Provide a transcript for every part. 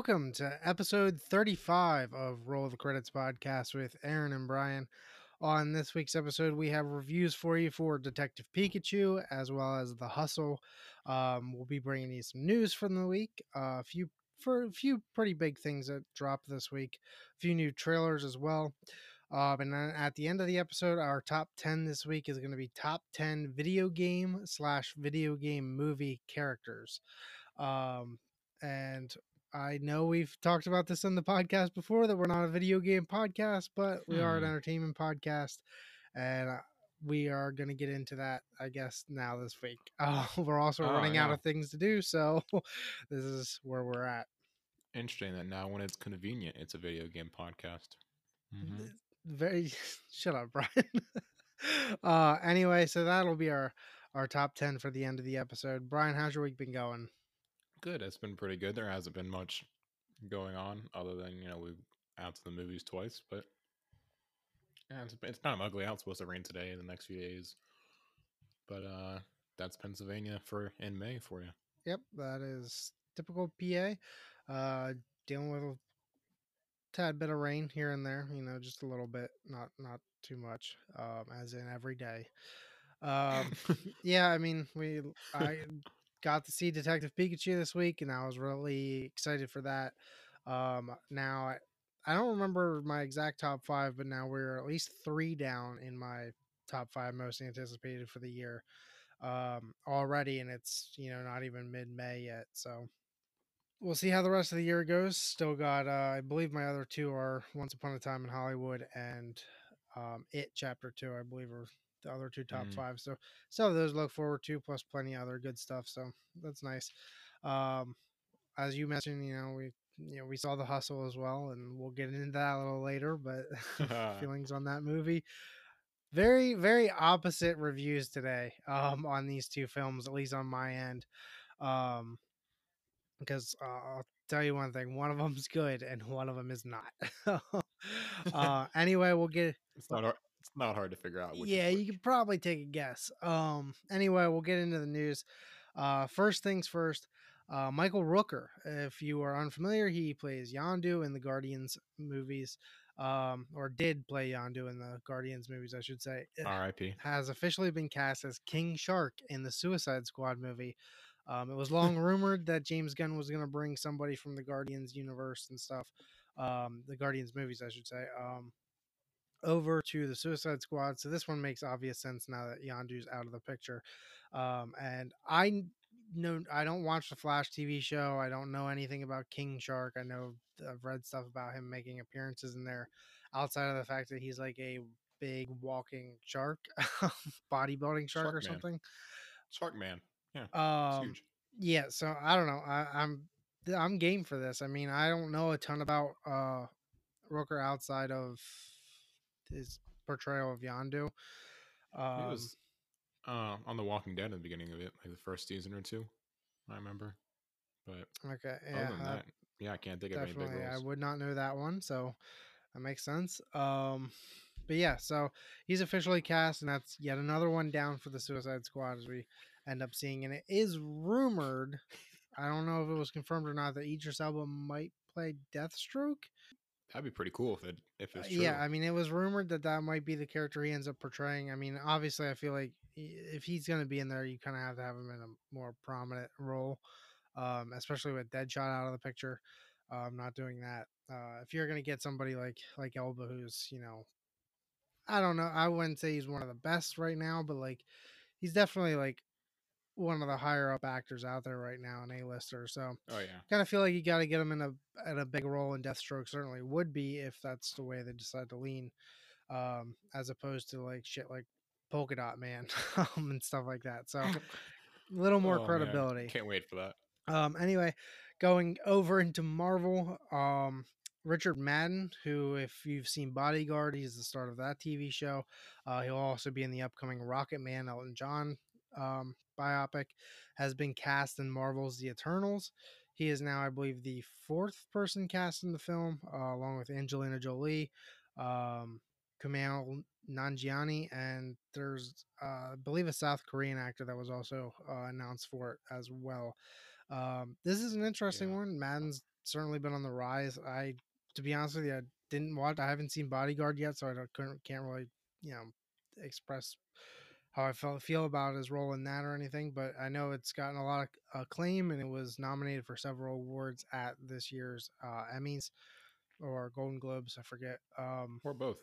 welcome to episode 35 of Roll of the Credits podcast with Aaron and Brian. On this week's episode, we have reviews for you for Detective Pikachu as well as The Hustle. Um, we'll be bringing you some news from the week, uh, a few for a few pretty big things that dropped this week, a few new trailers as well. Um, and then at the end of the episode, our top 10 this week is going to be top 10 video game slash video game movie characters. Um, and I know we've talked about this on the podcast before that we're not a video game podcast, but we are an Hmm. entertainment podcast. And uh, we are going to get into that, I guess, now this week. Uh, we're also Oh, running out of things to do. So this is where we're at. Interesting that now when it's convenient, it's a video game podcast. Mhm. very shut up brian uh anyway so that'll be our our top 10 for the end of the episode brian how's your week been going Good. It's been pretty good. There hasn't been much going on other than you know we out to the movies twice, but yeah, it's, it's not ugly out. It's supposed to rain today and the next few days, but uh, that's Pennsylvania for in May for you. yep that is typical pa uh dealing with a tad bit of rain here and there you know just a little bit not not too much um as in every day um yeah i mean we i got to see detective pikachu this week and i was really excited for that. Um now i, I don't remember my exact top five but now we're at least three down in my top five most anticipated for the year um already and it's you know not even mid-may yet so we'll see how the rest of the year goes. Still got uh i believe my other two are once upon a time in hollywood and um it chapter two i believe are the other two top Mm. five so some of those look forward to plus plenty of other good stuff so that's nice um as you mentioned you know we you know we saw the hustle as well and we'll get into that a little later but feelings on that movie very very opposite reviews today um on these two films at least on my end um because uh, i'll tell you one thing one of them's good and one of them is not uh anyway we'll get It's not hard. It's not hard to figure out. Which yeah you can probably take a guess um anyway we'll get into the news uh first things first uh michael rooker if you are unfamiliar he plays yondu in the guardians movies um or did play yondu in the guardians movies i should say R.I.P. has officially been cast as king shark in the suicide squad movie um, it was long rumored that james gunn was going to bring somebody from the guardians universe and stuff um, the guardians movies i should say um, over to the Suicide Squad. So this one makes obvious sense now that Yondu's out of the picture. Um, and I know I don't watch the Flash TV show. I don't know anything about King Shark. I know I've read stuff about him making appearances in there. Outside of the fact that he's like a big walking shark, bodybuilding shark, Shark or man. something. Shark Man. Yeah, Um, huge. yeah. So I don't know. I, I'm I'm game for this. I mean, I don't know a ton about uh Rooker outside of his portrayal of Yondu. Um, It was uh, on The Walking Dead in the beginning of it, like the first season or two. I remember, but okay, other yeah, than uh, that, yeah, I can't think of any big definitely. I would not know that one, so that makes sense. Um, but yeah, so he's officially cast, and that's yet another one down for the Suicide Squad as we end up seeing. And it is rumored, I don't know if it was confirmed or not, that Idris Elba might play Deathstroke. That'd be pretty cool if it if Uh, it's true. Yeah, I mean, it was rumored that that might be the character he ends up portraying. I mean, obviously, I feel like if he's going to be in there, you kind of have to have him in a more prominent role, um, especially with Deadshot out of the picture. Um, not doing that. Uh, if you're going to get somebody like like Elba, who's you know, I don't know, I wouldn't say he's one of the best right now, but like he's definitely like one of the higher up actors out there right now, an A-lister. So oh yeah, kind of feel like you got to get him in a at a big role, and Deathstroke certainly would be if that's the way they decide to lean, um, as opposed to like shit like Polka Dot Man um, and stuff like that. So a little more Oh, man, credibility. Can't wait for that. Um, anyway, going over into Marvel, um, Richard Madden, who, if you've seen Bodyguard, he's the star of that TV show. Uh, he'll also be in the upcoming Rocketman Elton John um, biopic, has been cast in Marvel's The Eternals. He is now, I believe, the fourth person cast in the film, uh, along with Angelina Jolie, um, Kumail Nanjiani, and there's, uh, I believe, a South Korean actor that was also uh, announced for it as well. Um, this is an interesting Yeah. one. Madden's certainly been on the rise. I, to be honest with you, I didn't watch. I haven't seen Bodyguard yet, so I don't can't really you know express how I felt feel about his role in that or anything. But I know it's gotten a lot of acclaim and it was nominated for several awards at this year's uh, Emmys or Golden Globes. I forget. Um, or both,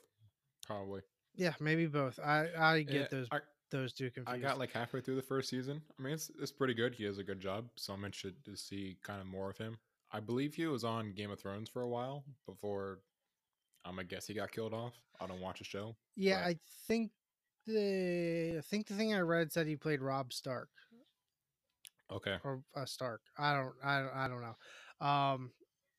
probably. yeah, maybe both. I I get Yeah, those I, those two confused. I got like halfway through the first season. I mean, it's it's pretty good. He does a good job, so I'm interested to see kind of more of him. I believe he was on Game of Thrones for a while before. I'm gonna guess he got killed off. I don't watch a show. yeah, but- I think the I think the thing I read said he played Robb Stark. Okay. or uh, Stark. I don't, I don't, I don't know. Um,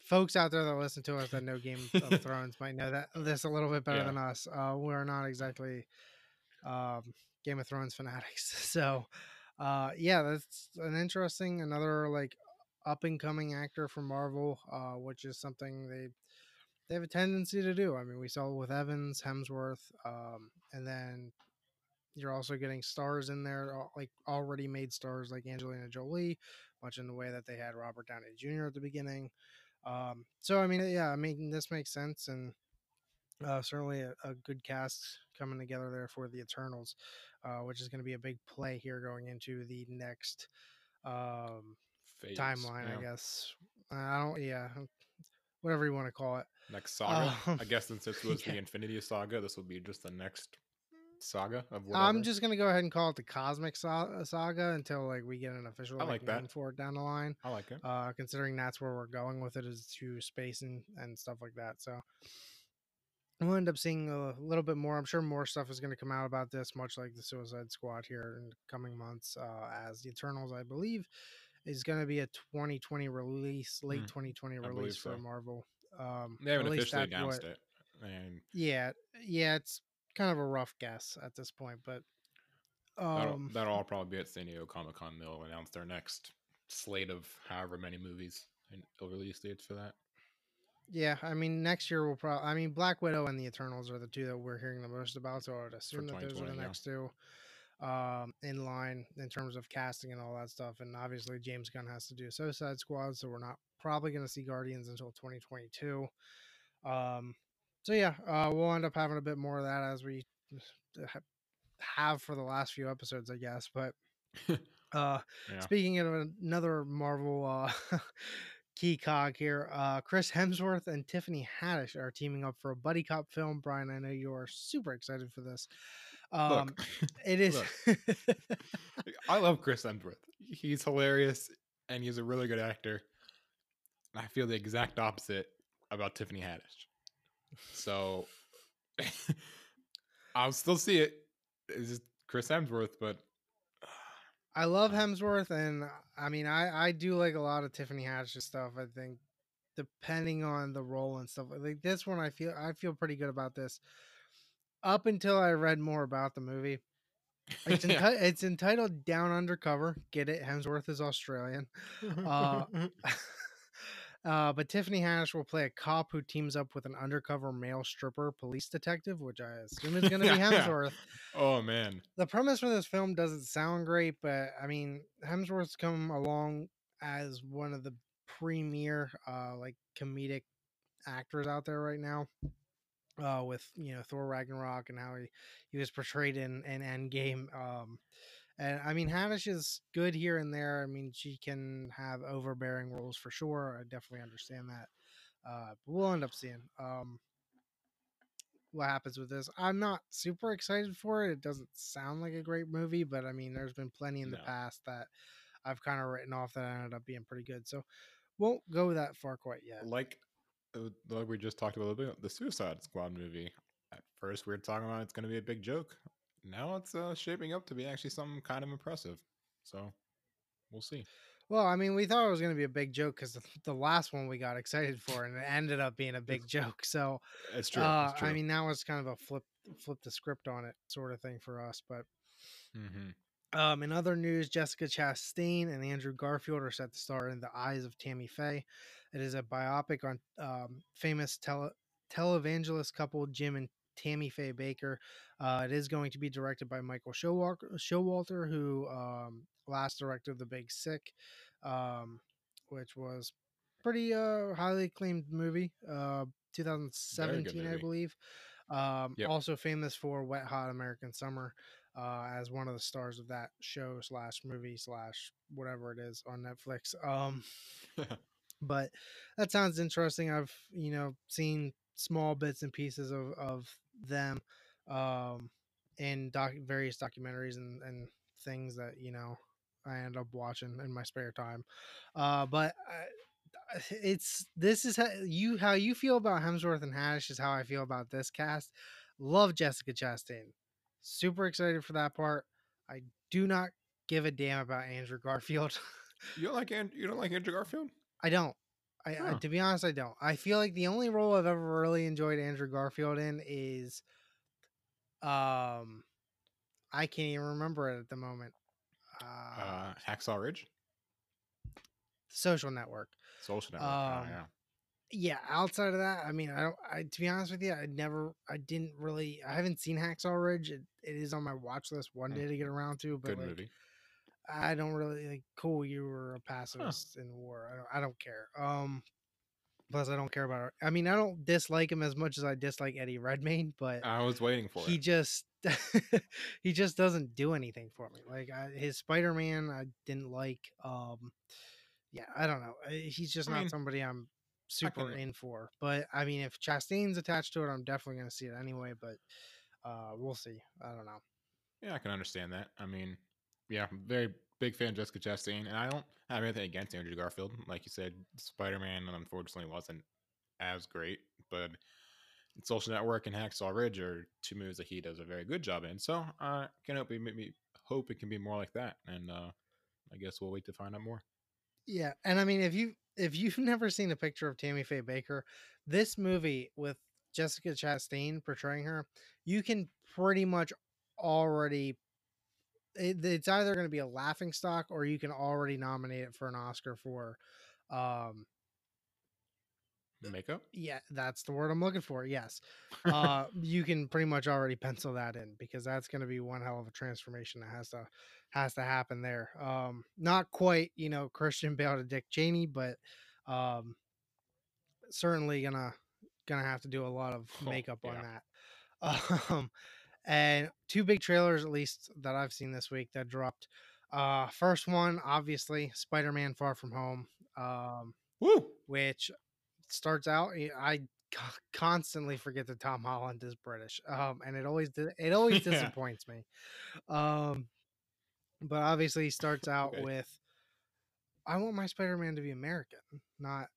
folks out there that listen to us that know Game of Thrones might know that this a little bit better Yeah. than us. Uh, we're not exactly um, Game of Thrones fanatics, so uh, yeah, that's an interesting another like up and coming actor from Marvel, uh, which is something they they have a tendency to do. I mean, we saw it with Evans, Hemsworth, um, and then you're also getting stars in there, like already made stars like Angelina Jolie, much in the way that they had Robert Downey Jr. at the beginning. Um, so I mean, yeah, I mean this makes sense, and uh, certainly a, a good cast coming together there for the Eternals, uh, which is going to be a big play here going into the next um, Phase, timeline, I guess. I don't, yeah, whatever you want to call it. Next saga. Um, I guess since this was yeah. the Infinity Saga, this will be just the next saga of whatever. I'm just gonna go ahead and call it the Cosmic Sa- Saga until like we get an official I like, that. for it down the line. I like it. Uh, considering that's where we're going with it is to space and and stuff like that. So we'll end up seeing a little bit more. I'm sure more stuff is going to come out about this, much like the Suicide Squad here in the coming months. Uh, as the Eternals, I believe, is going to be a 2020 release, late Mm, 2020 I believe release for. Marvel. Um, They haven't officially that's what- announced it, and Yeah, yeah, it's kind of a rough guess at this point, but that'll, um, that'll all probably be at San Diego Comic Con. They'll announce their next slate of however many movies and release dates for that. Yeah, I mean, next year we'll probably. I mean, Black Widow and the Eternals are the two that we're hearing the most about, so I would assume that those are the 2020, yeah. next two um, in line in terms of casting and all that stuff. And obviously, James Gunn has to do Suicide Squad, so we're not probably going to see Guardians until 2022. Um, so yeah, uh, we'll end up having a bit more of that as we have for the last few episodes, I guess. But uh, Yeah. Speaking of another Marvel uh, key cog here, uh, Chris Hemsworth and Tiffany Haddish are teaming up for a buddy cop film. Brian, I know you are super excited for this. Um, Look, it is. I love Chris Hemsworth. He's hilarious and he's a really good actor. I feel the exact opposite about Tiffany Haddish. So I'll still see it. It's just Chris Hemsworth, but I love Hemsworth, and I mean, I I do like a lot of Tiffany Haddish stuff. I think, depending on the role and stuff, like this one, I feel I feel pretty good about this. Up until I read more about the movie, it's, Yeah. it's entitled Down Undercover. Get it? Hemsworth is Australian. Uh, uh, but Tiffany Haddish will play a cop who teams up with an undercover male stripper police detective, which I assume is going to be Hemsworth. oh man. The premise for this film doesn't sound great, but I mean, Hemsworth's come along as one of the premier, uh, like comedic actors out there right now. Uh, with you know Thor Ragnarok and how he, he was portrayed in in Endgame. Um, and I mean, Haddish is good here and there. I mean, she can have overbearing roles for sure. I definitely understand that. Uh, but we'll end up seeing um, what happens with this. I'm not super excited for it. It doesn't sound like a great movie, but I mean, there's been plenty in the No. past that I've kind of written off that ended up being pretty good. So won't go that far quite yet. Like uh, like we just talked about a little bit, the Suicide Squad movie. At first we were talking about it's gonna be a big joke. Now it's uh, shaping up to be actually something kind of impressive. So we'll see. Well, I mean, we thought it was going to be a big joke because the, the last one we got excited for, and it ended up being a big joke. So, It's true. uh, it's true. I mean, now it's kind of a flip flip the script on it sort of thing for us. But hmm um, in other news, Jessica Chastain and Andrew Garfield are set to star in The Eyes of Tammy Faye. It is a biopic on um, famous tele televangelist couple Jim and Tammy Faye Bakker. Uh, it is going to be directed by Michael Showalter, Showalter who um, last directed The Big Sick, um, which was pretty uh highly acclaimed movie. Uh, Very good 2017, I believe. Um, Yep. also famous for Wet Hot American Summer, uh, as one of the stars of that show slash movie slash whatever it is on Netflix. Um, but that sounds interesting. I've you know seen small bits and pieces of of them um, in doc various documentaries and and things that you know I end up watching in my spare time. Uh, but I, it's this is how you how you feel about Hemsworth and Haddish is how I feel about this cast. Love Jessica Chastain. Super excited for that part. I do not give a damn about Andrew Garfield. you don't like And- you don't like Andrew Garfield? I don't. I, I to be honest, I don't. I feel like the only role I've ever really enjoyed Andrew Garfield in is um I can't even remember it at the moment. Uh, Uh, Hacksaw Ridge, social network. Social Network. oh, Um, yeah. Yeah, outside of that, I mean, I don't I to be honest with you, I never I didn't really I haven't seen Hacksaw Ridge. It, it is on my watch list one Mm. day to get around to, but Good like, movie. I don't really like cool you were a pacifist in war. I don't I don't care. Um plus I don't care about I mean, I don't dislike him as much as I dislike Eddie Redmayne, but I was waiting for he it. just he just doesn't do anything for me. Like I, his Spider-Man I didn't like um yeah, I don't know. Uh, He's just I not mean, somebody I'm super in for. But I mean, if Chastain's attached to it, I'm definitely going to see it anyway, but uh we'll see. I don't know. Yeah, I can understand that. I mean, yeah, very big fan of Jessica Chastain, and I don't have anything against Andrew Garfield. Like you said, Spider Man unfortunately wasn't as great, but Social Network and Hacksaw Ridge are two movies that he does a very good job in. So I can hope maybe hope it can be more like that, and uh, I guess we'll wait to find out more. Yeah, and I mean, if you if you've never seen a picture of Tammy Faye Bakker, this movie with Jessica Chastain portraying her, you can pretty much already. It, it's either going to be a laughing stock, or you can already nominate it for an Oscar for. Um, Makeup. yeah, that's the word I'm looking for. Yes, uh, you can pretty much already pencil that in because that's going to be one hell of a transformation that has to has to happen there. Um, not quite, you know, Christian Bale to Dick Cheney, but um, certainly gonna gonna have to do a lot of Oh, makeup on that. Um, and two big trailers, at least that I've seen this week, that dropped. Uh, first one, obviously, Spider-Man: Far From Home. Um, Woo! which starts out eh, I constantly forget that Tom Holland is British, um, and it always it always Yeah. disappoints me. Um, but obviously, he starts out Okay. with, "I want my Spider-Man to be American, not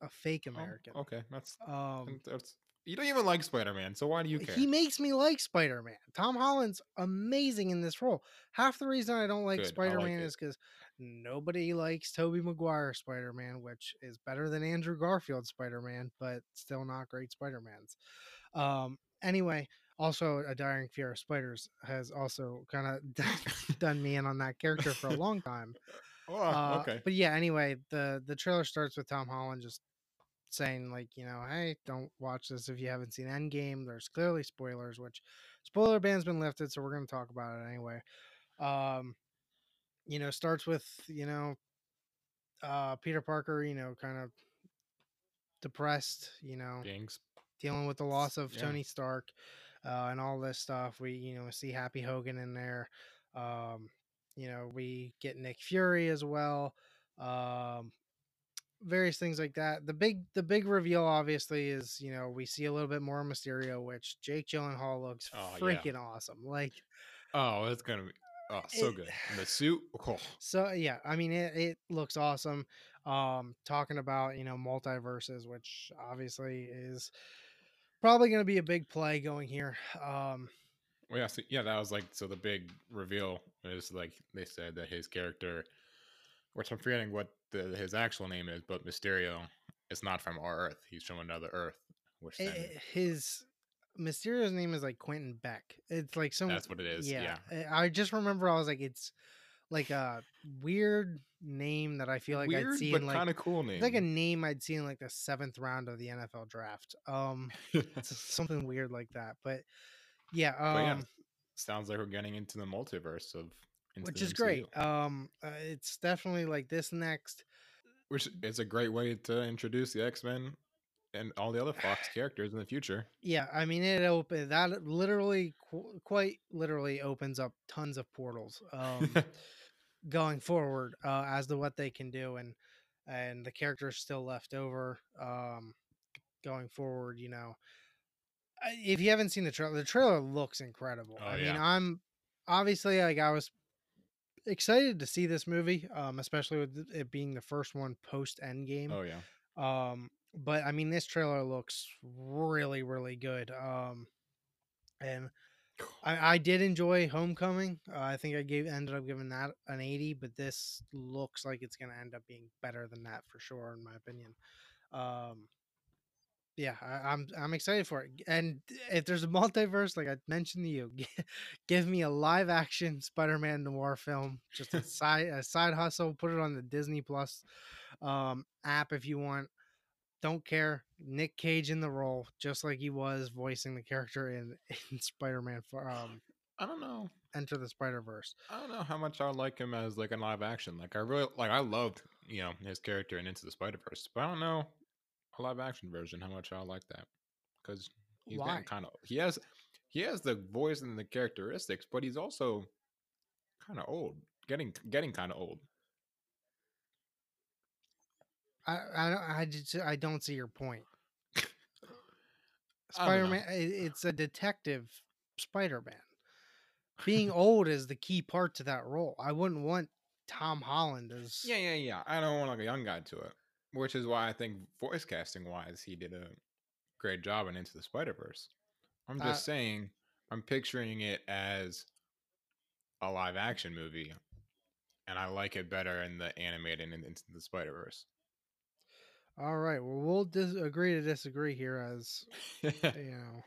a fake Oh, American." okay, that's Um, that's. You don't even like Spider Man, so why do you care? he makes me like Spider-Man. Tom Holland's amazing in this role. Half the reason I don't like Good, I like is because nobody likes Tobey Maguire Spider-Man, which is better than Andrew Garfield Spider-Man, but still not great Spider-Mans. Um, anyway, also a Dying Fear of Spiders has also kind of done me in on that character for a long time. oh, Uh, okay. But yeah, anyway, the the trailer starts with Tom Holland just saying like, you know, hey, don't watch this if you haven't seen Endgame. There's clearly spoilers, which spoiler ban's been lifted, so we're gonna talk about it anyway. Um, you know, starts with you know, uh, Peter Parker, you know, kind of depressed, you know, Gangs. dealing with the loss of Yeah. Tony Stark uh, and all this stuff. We, you know, see Happy Hogan in there. Um, you know, we get Nick Fury as well. Um, various things like that. The big, the big reveal, obviously, is you know we see a little bit more Mysterio, which Jake Gyllenhaal looks Oh, yeah. freaking awesome. Like, Oh, it's gonna be oh so It- good. And the suit. Oh, so yeah, I mean, it, it looks awesome. Um, talking about you know multiverses, which obviously is probably going to be a big play going here. Um, well, yeah, so, yeah. That was like so. The big reveal is like they said that his character, which I'm forgetting what the, his actual name is, but Mysterio is not from our Earth. He's from another Earth. Which then, Eh, his Mysterio's name is like Quentin Beck. It's like some. that's what it is. Yeah. eh, I just remember I was like, it's like a weird name that I feel like Weird, I'd see but in like kind of cool name. it's like a name I'd see in like the seventh round of the NFL draft. Um, it's something weird like that. But yeah, um, But yeah, sounds like we're getting into the multiverse of which is great. Um, uh, it's definitely like this next. which is a great way to introduce the X Men and all the other Fox characters in the future. Yeah, I mean it open that literally qu- quite literally opens up tons of portals um going forward uh as to what they can do and and the characters still left over um going forward, you know. If you haven't seen the trailer, the trailer looks incredible. Oh, I mean. I'm obviously like I was excited to see this movie, um especially with it being the first one post Endgame. oh yeah, Um, but I mean, this trailer looks really, really good. Um, and I, I did enjoy Homecoming. Uh, I think I gave ended up giving that an eighty, but this looks like it's going to end up being better than that for sure, in my opinion. Um, yeah, I, I'm I'm excited for it. And if there's a multiverse, like I mentioned to you, gi- give me a live action Spider-Man noir film, just a side a side hustle. Put it on the Disney Plus um, app if you want don't care. Nick Cage in the role, just like he was voicing the character in, in Spider-Man for um, I don't know. Enter the Spider Verse. I don't know how much I like him as like a live action. Like I really like I loved you know his character in Into the Spider Verse, but I don't know a live action version how much I like that because he's Why? kind of he has he has the voice and the characteristics, but he's also kind of old, getting getting kind of old. I I don't- I just I don't see your point. Know. Spider-Man, it's a detective Spider-Man. Being old is the key part to that role. I wouldn't want Tom Holland as Yeah, yeah, yeah. I don't want like a young guy to it, which is why I think voice casting wise, he did a great job in Into the Spider Verse. I'm Uh, just saying, I'm picturing it as a live action movie, and I like it better in the animated in Into the Spider Verse. All right, well we'll dis- agree to disagree here as you know.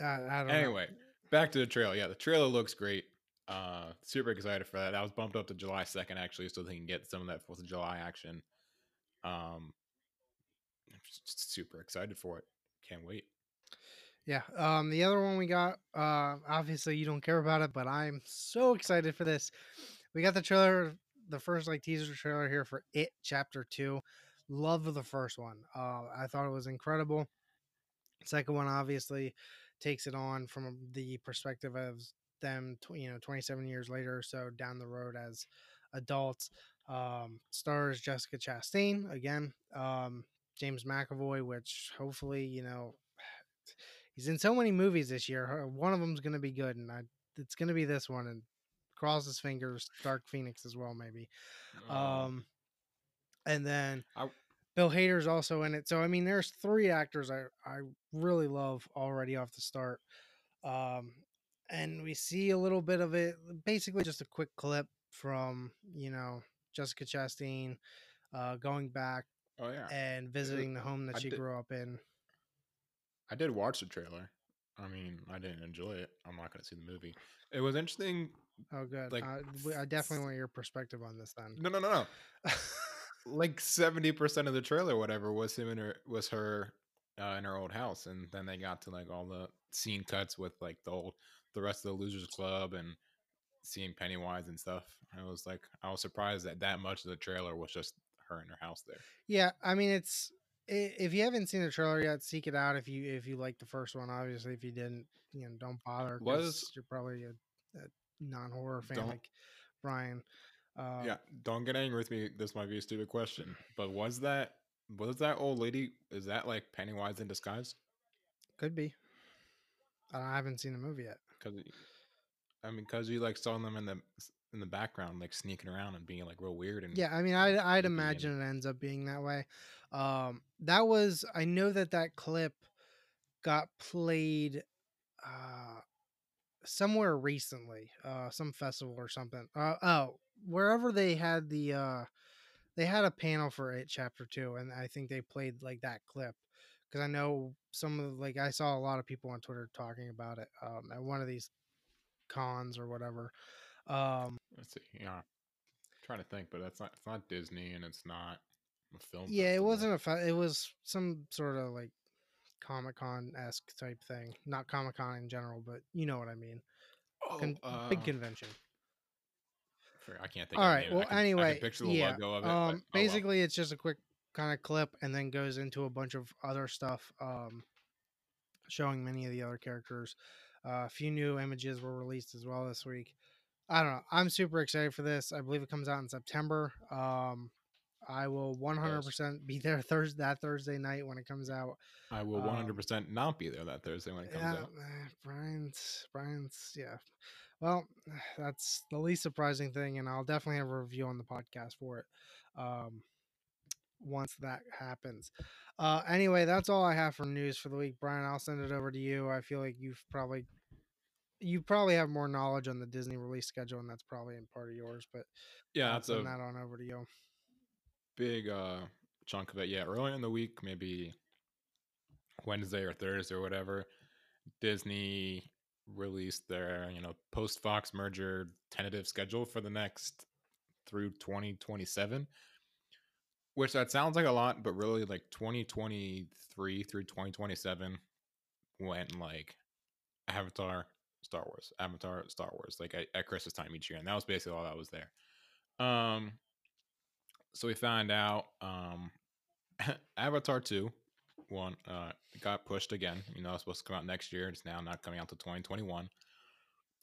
I, I don't know. anyway, back to the trailer. Yeah, the trailer looks great. Uh, super excited for that. That was bumped up to July second actually, so they can get some of that Fourth of July action. Um, I'm super excited for it. Can't wait. Yeah. Um, the other one we got, uh, obviously you don't care about it, but I'm so excited for this. We got the trailer, the first like teaser trailer here for It Chapter Two. Love the first one. Uh, I thought it was incredible. Second one obviously takes it on from the perspective of them, you know, 27 years later, or so down the road as adults. Um, stars Jessica Chastain again. Um, James McAvoy, which hopefully you know he's in so many movies this year. One of them's to be good, and I, it's to be this one. And cross his fingers. Dark Phoenix as well, maybe. Um, Um, and then I- Bill Hader's also in it. So I mean, there's three actors I I really love already off the start. Um, and we see a little bit of it, basically just a quick clip from you know Jessica Chastain uh, going back oh yeah, and visiting the home that I she did- grew up in. I did watch the trailer. I mean, I didn't enjoy it. I'm not going to see the movie. It was interesting. Oh, good. Like, I, w- I definitely want your perspective on this then. No, no, no, no. Like seventy percent of the trailer, whatever, was him and her was her uh, in her old house, and then they got to like all the scene cuts with like the old the rest of the Losers Club and seeing Pennywise and stuff. I was like, I was surprised that that much of the trailer was just her in her house there. Yeah, I mean it's if you haven't seen the trailer yet, seek it out. If you if you like the first one, obviously, if you didn't, you know, don't bother. Was- you're probably a, a non horror fan like Brian. Uh, yeah, don't get angry with me. This might be a stupid question, but was that was that old lady? Is that like Pennywise in disguise? could be. I haven't seen the movie yet. Because I mean, because you like saw them in the in the background, like sneaking around and being like real weird and Yeah, I mean, I'd, I'd and- imagine it ends up being that way. Um, that was I know that that clip got played uh, somewhere recently, uh, some festival or something. Uh, oh, wherever they had the uh, they had a panel for it, chapter two, and I think they played like that clip because I know some of like I saw a lot of people on Twitter talking about it um, at one of these cons or whatever. Um, Let's see. Yeah, trying to think, but that's not. It's not Disney, and it's not a film. yeah, it wasn't a fe- it was some sort of like Comic Con esque type thing. Not Comic Con in general, but you know what I mean. Oh, Con- uh, big convention. I can't think. All of right. Well, can- anyway, picture the yeah. logo of it. but- um, oh, well. basically, it's just a quick kind of clip, and then goes into a bunch of other stuff, um, showing many of the other characters. Uh, a few new images were released as well this week. I don't know. I'm super excited for this. I believe it comes out in September. Um, I will 100% be there Thursday that Thursday night when it comes out. I will um, 100% not be there that Thursday when it comes Yeah, out. eh, Brian's Brian's yeah. Well, that's the least surprising thing, and I'll definitely have a review on the podcast for it. Um, once that happens. Uh, anyway, that's all I have for news for the week, Brian. I'll send it over to you. I feel like you've probably you probably have more knowledge on the Disney release schedule, and that's probably in part of yours. But Yeah, I'll that's a that on over to you. big uh chunk of it. Yeah, earlier in the week, maybe Wednesday or Thursday or whatever, Disney released their, you know, post Fox merger tentative schedule for the next through 2027. Which that sounds like a lot, but really like 2023 through 2027 went like Avatar, Star Wars, Avatar, Star Wars, like at, at Christmas time each year. And that was basically all that was there. Um so we found out um Avatar 2 one uh got pushed again. You know, it's supposed to come out next year. It's now not coming out to 2021.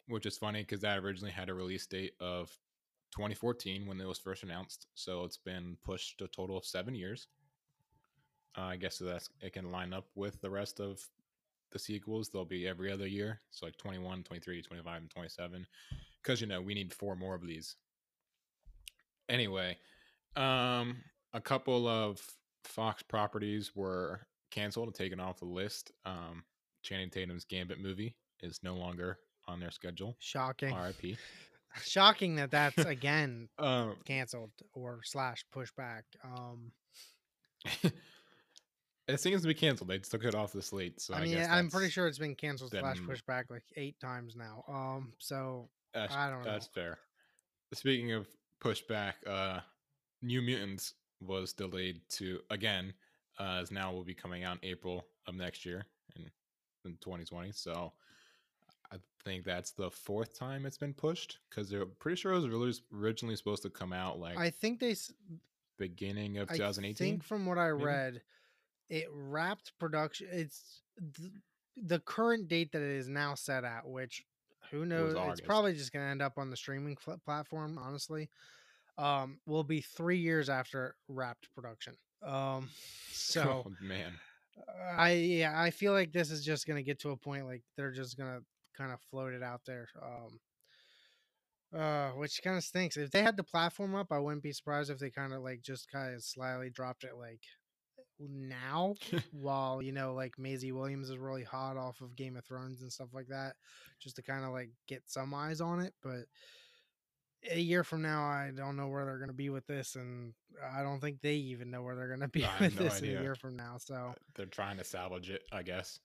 Which is funny because that originally had a release date of 2014 when it was first announced. So it's been pushed a total of seven years. Uh, I guess so that's it can line up with the rest of the sequels. They'll be every other year. So like 21, 23, 25, and 27. Because you know, we need four more of these. Anyway, um, a couple of Fox properties were canceled and taken off the list. Um, Channing Tatum's Gambit movie is no longer on their schedule. Shocking, R.I.P. shocking that that's again Um, canceled or slash pushed back. Um, it seems to be canceled. They took it off the slate. So I, I mean, guess I'm pretty sure it's been canceled slash then- pushed back like eight times now. Um, so That's, I don't know. That's fair. Speaking of pushback, uh, New Mutants was delayed to again, uh, as now will be coming out in April of next year in, in 2020. So I think that's the fourth time it's been pushed because they're pretty sure it was really originally supposed to come out like I think they. beginning of I 2018. think from what I maybe? read, it wrapped production. It's th- the current date that it is now set at, which who knows? It's probably just going to end up on the streaming fl- platform. Honestly, um, will be three years after wrapped production. Um, so oh, man, I yeah, I feel like this is just gonna get to a point like they're just gonna kind of floated out there. Um uh which kind of stinks. If they had the platform up, I wouldn't be surprised if they kind of like just kind of slyly dropped it like now while you know like Maisie Williams is really hot off of Game of Thrones and stuff like that just to kind of like get some eyes on it, but a year from now I don't know where they're going to be with this and I don't think they even know where they're going to be I with no this idea. a year from now. So they're trying to salvage it, I guess.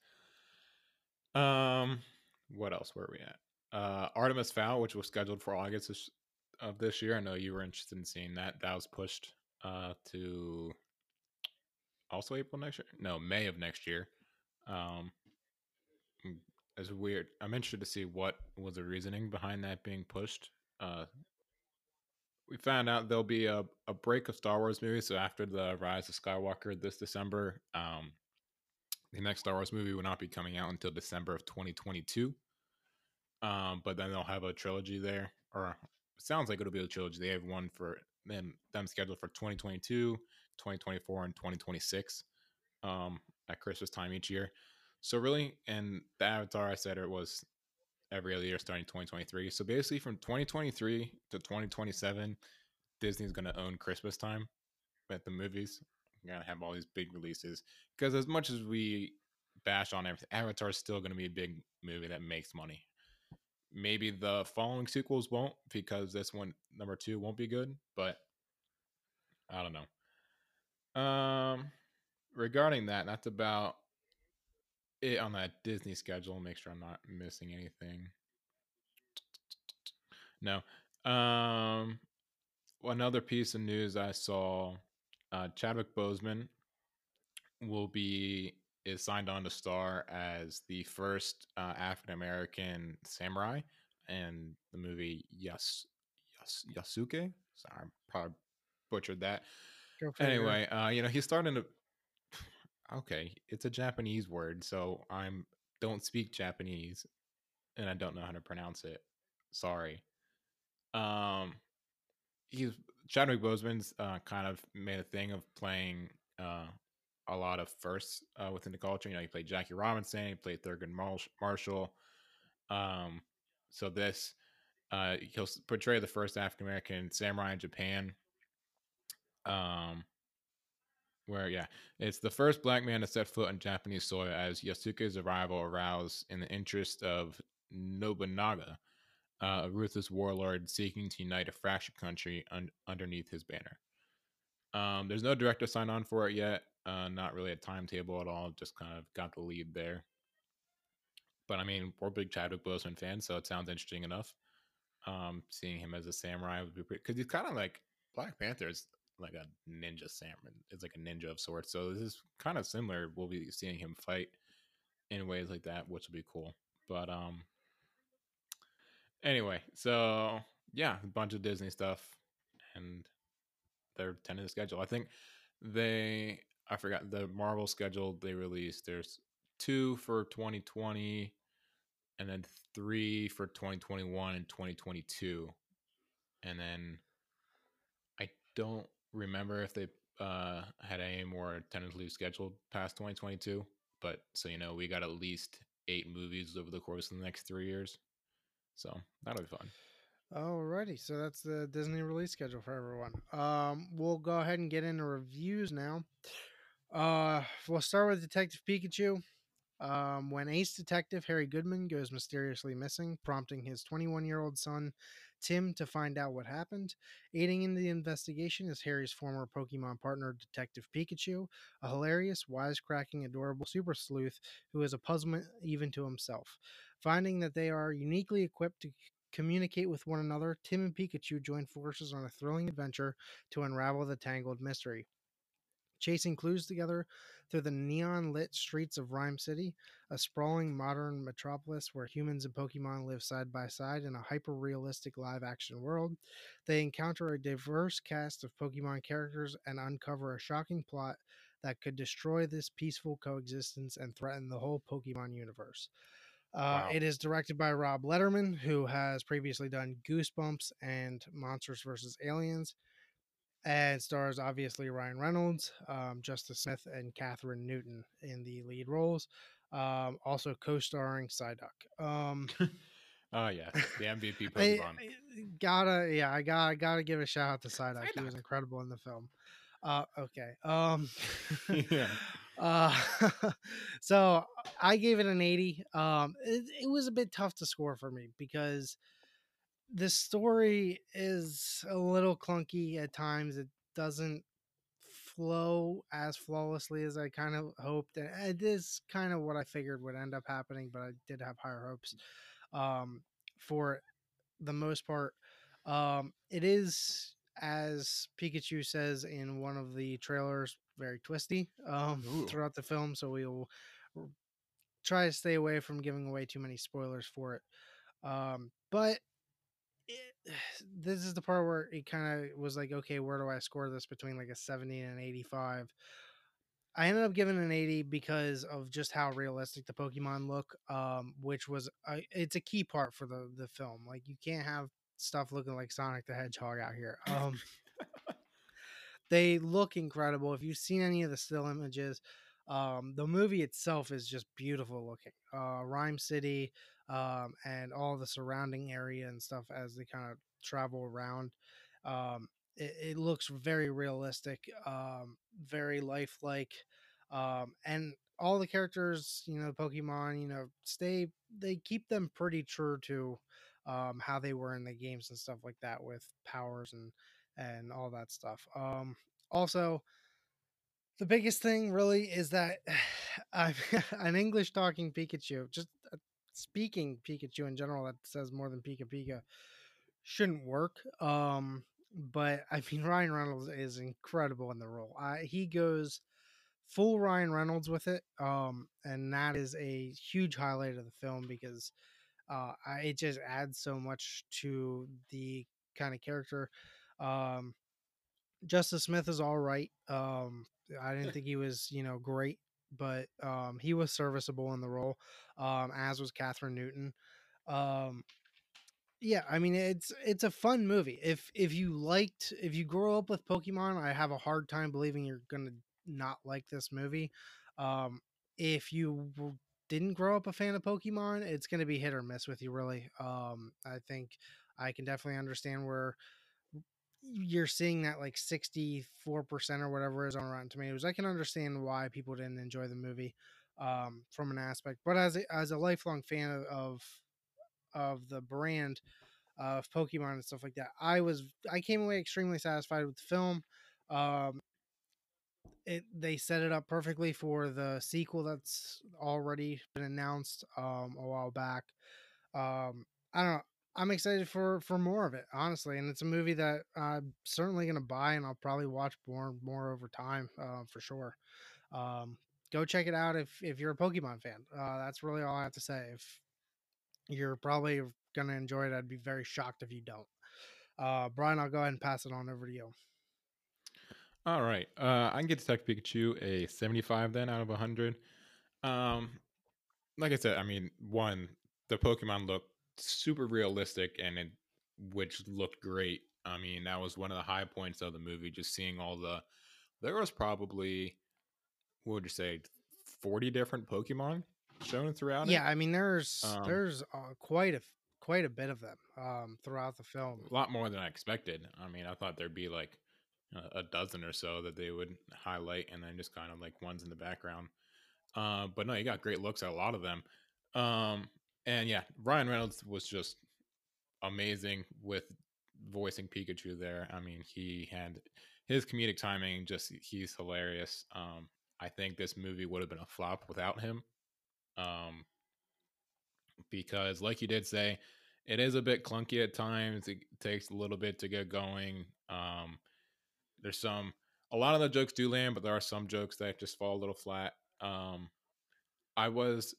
Um, what else were we at? Uh, Artemis Fowl, which was scheduled for August of this year. I know you were interested in seeing that. That was pushed uh to also April next year. No, May of next year. Um, mm, it's weird. I'm interested to see what was the reasoning behind that being pushed. Uh, we found out there'll be a, a break of Star Wars movies. So after the Rise of Skywalker this December, um, the next Star Wars movie will not be coming out until December of 2022. Um, but then they'll have a trilogy there, or sounds like it'll be a trilogy. They have one for them them scheduled for 2022, 2024, and 2026 um, at Christmas time each year. So really, and the Avatar, I said it was every other year starting 2023. So basically, from 2023 to 2027, Disney's going to own Christmas time at the movies. You're to have all these big releases because as much as we bash on everything, Avatar is still to be a big movie that makes money. Maybe the following sequels won't because this one, number two, won't be good. But I don't know. Um, regarding that, that's about it on that Disney schedule. Make sure I'm not missing anything. No. Um, another piece of news I saw: uh, Chadwick Boseman will be is signed on to star as the first uh, African American samurai in the movie Yes Yas- Yasuke. Sorry, I probably butchered that. Anyway, uh, you know, he's starting to. Okay, it's a Japanese word, so I'm don't speak Japanese, and I don't know how to pronounce it. Sorry. Um, he's Chadwick Boseman's uh, kind of made a thing of playing uh, a lot of firsts uh, within the culture. You know, he played Jackie Robinson, he played Thurgood Marshall. Um, so this, uh, he'll portray the first African American samurai in Japan. Um, where yeah, it's the first black man to set foot on Japanese soil as Yasuke's arrival aroused in the interest of Nobunaga, uh, a ruthless warlord seeking to unite a fractured country un- underneath his banner. Um, there's no director signed on for it yet. Uh, not really a timetable at all. Just kind of got the lead there. But I mean, we're big Chadwick Boseman fans, so it sounds interesting enough. Um, seeing him as a samurai would be pretty because he's kind of like Black Panther is like a ninja samurai. It's like a ninja of sorts. So this is kind of similar. We'll be seeing him fight in ways like that, which will be cool. But um, anyway, so yeah, a bunch of Disney stuff, and tending to schedule. I think they I forgot the Marvel schedule they released. There's two for 2020 and then three for 2021 and 2022. And then I don't remember if they uh had any more tentatively scheduled past 2022, but so you know, we got at least 8 movies over the course of the next 3 years. So, that'll be fun. Alrighty, so that's the Disney release schedule for everyone. Um, we'll go ahead and get into reviews now. Uh, we'll start with Detective Pikachu. Um, when Ace Detective Harry Goodman goes mysteriously missing, prompting his 21 year old son Tim to find out what happened. Aiding in the investigation is Harry's former Pokemon partner, Detective Pikachu, a hilarious, wisecracking, adorable super sleuth who is a puzzlement even to himself. Finding that they are uniquely equipped to communicate with one another, Tim and Pikachu join forces on a thrilling adventure to unravel the tangled mystery. Chasing clues together through the neon lit streets of Ryme City, a sprawling modern metropolis where humans and Pokemon live side by side in a hyper realistic live action world, they encounter a diverse cast of Pokemon characters and uncover a shocking plot that could destroy this peaceful coexistence and threaten the whole Pokemon universe. Uh, Wow. It is directed by Rob Letterman, who has previously done Goosebumps and Monsters vs. Aliens, and stars obviously Ryan Reynolds, um, Justice Smith, and Kathryn Newton in the lead roles. Um, also co-starring Psyduck. Um, Oh yeah, the MVP I, Pokemon. I gotta, yeah, I gotta gotta give a shout out to Psyduck. He was incredible in the film. Uh, okay. Um, Yeah. uh, so I gave it an 80. Um, it, it was a bit tough to score for me because the story is a little clunky at times. It doesn't flow as flawlessly as I kind of hoped. And it is kind of what I figured would end up happening, but I did have higher hopes um, for the most part. Um, it is, as Pikachu says in one of the trailers, very twisty um, throughout the film. So we will try to stay away from giving away too many spoilers for it. Um, but it, this is the part where it kind of was like, okay, where do I score this between like a 70 and an 85? I ended up giving an 80 because of just how realistic the Pokemon look, um, which was a, it's a key part for the the film. Like you can't have stuff looking like Sonic the Hedgehog out here. Um, they look incredible. If you've seen any of the still images, um, the movie itself is just beautiful looking. Uh, Ryme City um, and all the surrounding area and stuff as they kind of travel around. Um, it, it looks very realistic, um, very lifelike, um, and all the characters, you know, Pokemon, you know, stay. They keep them pretty true to um, how they were in the games and stuff like that with powers and and all that stuff. Um, also, the biggest thing really is that I'm an English talking Pikachu, just speaking Pikachu in general that says more than Pika Pika shouldn't work. Um, but I mean, Ryan Reynolds is incredible in the role. I, he goes full Ryan Reynolds with it. Um, and that is a huge highlight of the film because uh, I, it just adds so much to the kind of character. Um, Justice Smith is all right. Um, I didn't think he was, you know, great, but um, he was serviceable in the role, um, as was Kathryn Newton. Um, yeah, I mean it's it's a fun movie. If if you liked if you grow up with Pokemon, I have a hard time believing you're gonna not like this movie. Um, if you didn't grow up a fan of Pokemon, it's gonna be hit or miss with you. Really, um, I think I can definitely understand where you're seeing that like 64% or whatever is on Rotten Tomatoes. I can understand why people didn't enjoy the movie um, from an aspect, but as a, as a lifelong fan of, of of the brand of Pokemon and stuff like that. I was I came away extremely satisfied with the film. Um, it they set it up perfectly for the sequel that's already been announced um, a while back. Um, I don't know. I'm excited for for more of it, honestly, and it's a movie that I'm certainly gonna buy, and I'll probably watch more more over time uh, for sure. Um, go check it out if if you're a Pokemon fan. Uh, that's really all I have to say. If you're probably gonna enjoy it. I'd be very shocked if you don't. Uh, Brian, I'll go ahead and pass it on over to you. All right. Uh, I can get Detective Pikachu a 75 then out of 100. Um, like I said, I mean, one, the Pokemon looked super realistic and it, which looked great. I mean, that was one of the high points of the movie, just seeing all the, there was probably, what would you say, 40 different Pokemon shown throughout Yeah, it. I mean, there's Um, there's uh, quite a quite a bit of them um, throughout the film. a lot more than I expected. I mean, I thought there'd be like a, a dozen or so that they would highlight, and then just kind of like ones in the background. Uh, but no, you got great looks at a lot of them. Um, and yeah, Ryan Reynolds was just amazing with voicing Pikachu there. I mean, he had his comedic timing. Just he's hilarious. Um, I think this movie would have been a flop without him. Um, because, like you did say, it is a bit clunky at times. It takes a little bit to get going. Um, there's some, a lot of the jokes do land, but there are some jokes that just fall a little flat. Um, I was,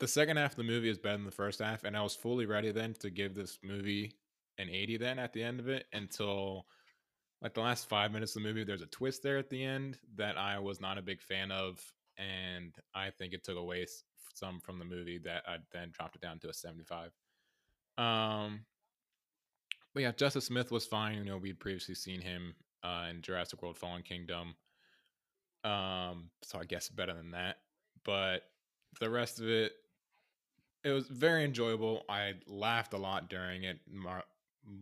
the second half of the movie is better than the first half, and I was fully ready then to give this movie an 80 then at the end of it until like the last five minutes of the movie. There's a twist there at the end that I was not a big fan of, and I think it took away some from the movie that I then dropped it down to a 75. Um, but yeah, Justice Smith was fine. You know, we'd previously seen him uh, in Jurassic World: Fallen Kingdom. Um, so I guess better than that. But the rest of it, it was very enjoyable. I laughed a lot during it, mar-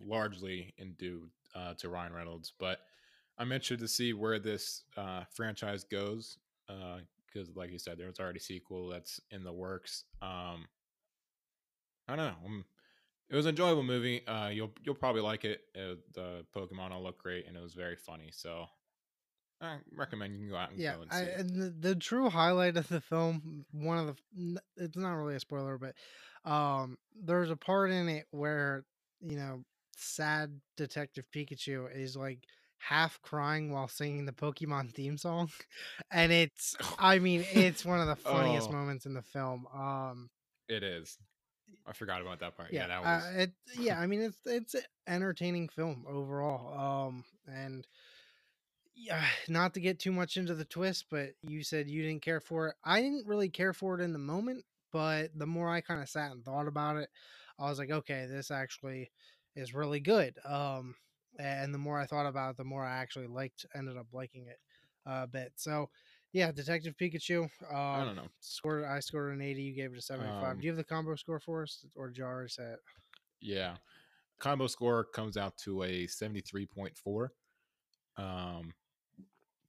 largely in due uh, to Ryan Reynolds. But I'm interested to see where this uh, franchise goes because, like you said, there's already a sequel that's in the works. Um, I don't know. Um, it was an enjoyable movie. Uh, you'll you'll probably like it. Uh the Pokemon all look great, and it was very funny. So I recommend you can go out and Yeah, go and I, see it. and the, the true highlight of the film, one of the, it's not really a spoiler, but um, there's a part in it where you know, sad Detective Pikachu is like half crying while singing the Pokemon theme song, and it's, I mean, it's one of the funniest Oh. moments in the film. Um, It is. I forgot about that part. yeah, Yeah, that uh, was. it, yeah, I mean, it's it's an entertaining film overall. Um, and yeah, not to get too much into the twist, but you said you didn't care for it. I didn't really care for it in the moment, but the more I kind of sat and thought about it, I was like, okay, this actually is really good. Um, and the more I thought about it, the more I actually liked, ended up liking it a bit. So, yeah, Detective Pikachu. Uh I Um, don't know. scored. I scored an eighty. You gave it a seventy-five. Um, Do you have the combo score for us, or did you already say it? Yeah. Combo score comes out to a 73.4. Um,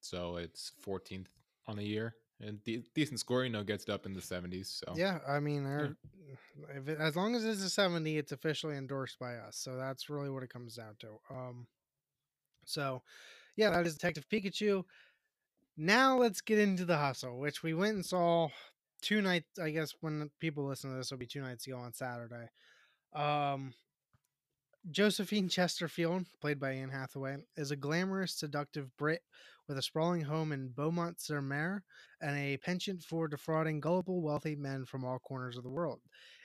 so it's 14th on the year. And de- decent score, you know, gets it up in the 70s. So Yeah, I mean, if it, as long as it's a 70, it's officially endorsed by us. So that's really what it comes down to. Um, so yeah, that is Detective Pikachu. Now let's get into the hustle, which we went and saw two nights. I guess when people listen to this, will be two nights ago on Saturday. Um, Josephine Chesterfield, played by Anne Hathaway, is a glamorous, seductive Brit with a sprawling home in Beaumont sur Mer and a penchant for defrauding gullible, wealthy men from all corners of the world.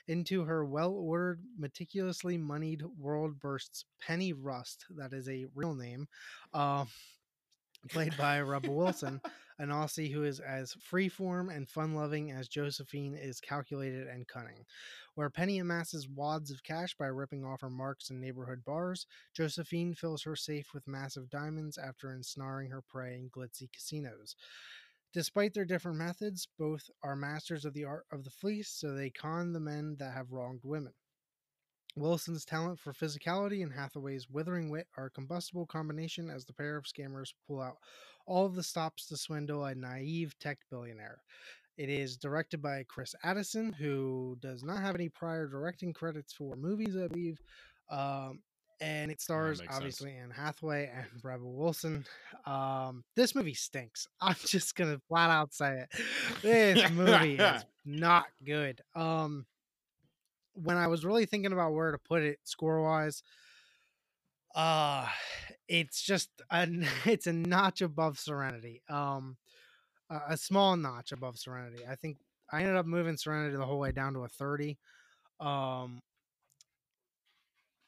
into her well ordered, meticulously moneyed world bursts Penny Rust, that is a real name, uh, played by Rebel Wilson, an Aussie who is as freeform and fun loving as Josephine is calculated and cunning. Where Penny amasses wads of cash by ripping off her marks in neighborhood bars, Josephine fills her safe with massive diamonds after ensnaring her prey in glitzy casinos. Despite their different methods, both are masters of the art of the fleece, so they con the men that have wronged women. Wilson's talent for physicality and Hathaway's withering wit are a combustible combination as the pair of scammers pull out all of the stops to swindle a naive tech billionaire. It is directed by Chris Addison, who does not have any prior directing credits for movies, I believe. Um, and it stars obviously Anne Hathaway and Rebel Wilson. Um, this movie stinks. I'm just gonna flat out say it. This movie is not good. Um, when I was really thinking about where to put it score wise, uh it's just a it's a notch above Serenity. Um, a, small notch above Serenity. I think I ended up moving Serenity the whole way down to a 30. Um,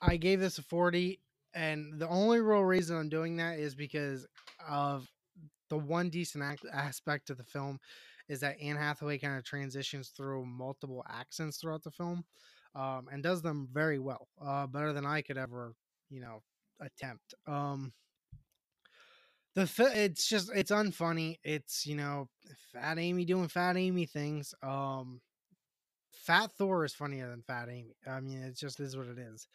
I gave this a 40, and the only real reason I'm doing that is because of the one decent act- aspect of the film is that Anne Hathaway kind of transitions through multiple accents throughout the film um, and does them very well, uh, better than I could ever, you know, attempt. Um, the fi- it's just it's unfunny. It's you know, Fat Amy doing Fat Amy things. Um, Fat Thor is funnier than Fat Amy. I mean, it just is what it is.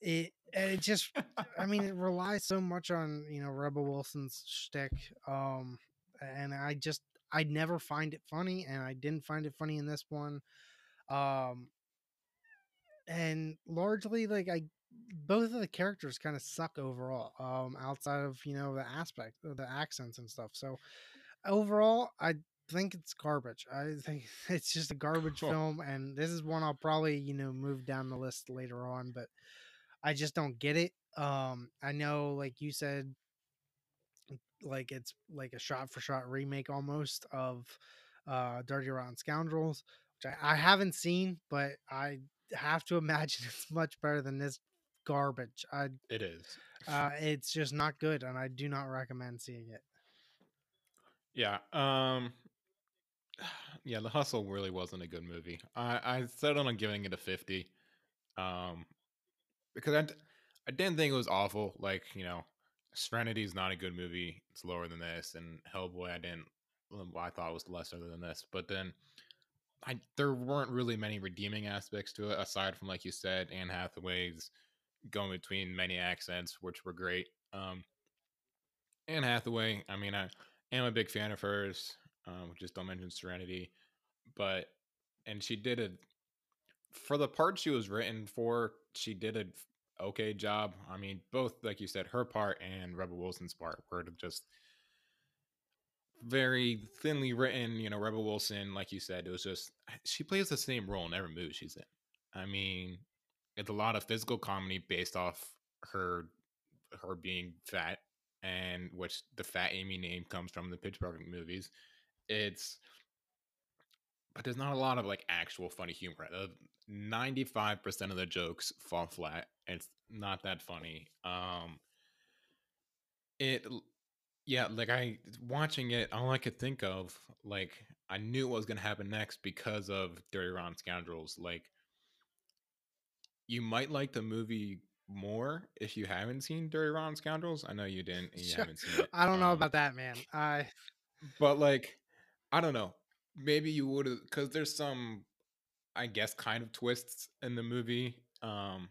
It it just I mean it relies so much on you know Rebel Wilson's shtick. Um, and I just I never find it funny, and I didn't find it funny in this one. Um, and largely like I both of the characters kind of suck overall. Um, outside of you know the aspect of the accents and stuff. So overall, I think it's garbage. I think it's just a garbage Cool. film, and this is one I'll probably you know move down the list later on, but I just don't get it. Um, I know, like you said, like it's like a shot for shot remake almost of uh Dirty Rotten Scoundrels, which I, I haven't seen, but I have to imagine it's much better than this garbage. I it is. uh it's just not good and I do not recommend seeing it. Yeah. Um yeah, The Hustle really wasn't a good movie. I I settled on giving it a 50. Um because I I didn't think it was awful. Like, you know, Serenity is not a good movie. It's lower than this and Hellboy I didn't I thought was lesser than this. But then I there weren't really many redeeming aspects to it aside from like you said Anne Hathaway's going between many accents which were great. Um Anne Hathaway, I mean, I am a big fan of hers. Um, just don't mention Serenity, but and she did a for the part she was written for. She did a okay job. I mean, both like you said, her part and Rebel Wilson's part were just very thinly written. You know, Rebel Wilson, like you said, it was just she plays the same role in every movie she's in. I mean, it's a lot of physical comedy based off her her being fat and which the fat amy name comes from the pitch perfect movies it's but there's not a lot of like actual funny humor Uh, 95% of the jokes fall flat it's not that funny um it yeah like i watching it all i could think of like i knew what was going to happen next because of dirty rotten scoundrels like you might like the movie more if you haven't seen Dirty Rotten Scoundrels. I know you didn't and you Sure. haven't seen it. I don't know um, about that, man. I but like I don't know. Maybe you would have because there's some I guess kind of twists in the movie. Um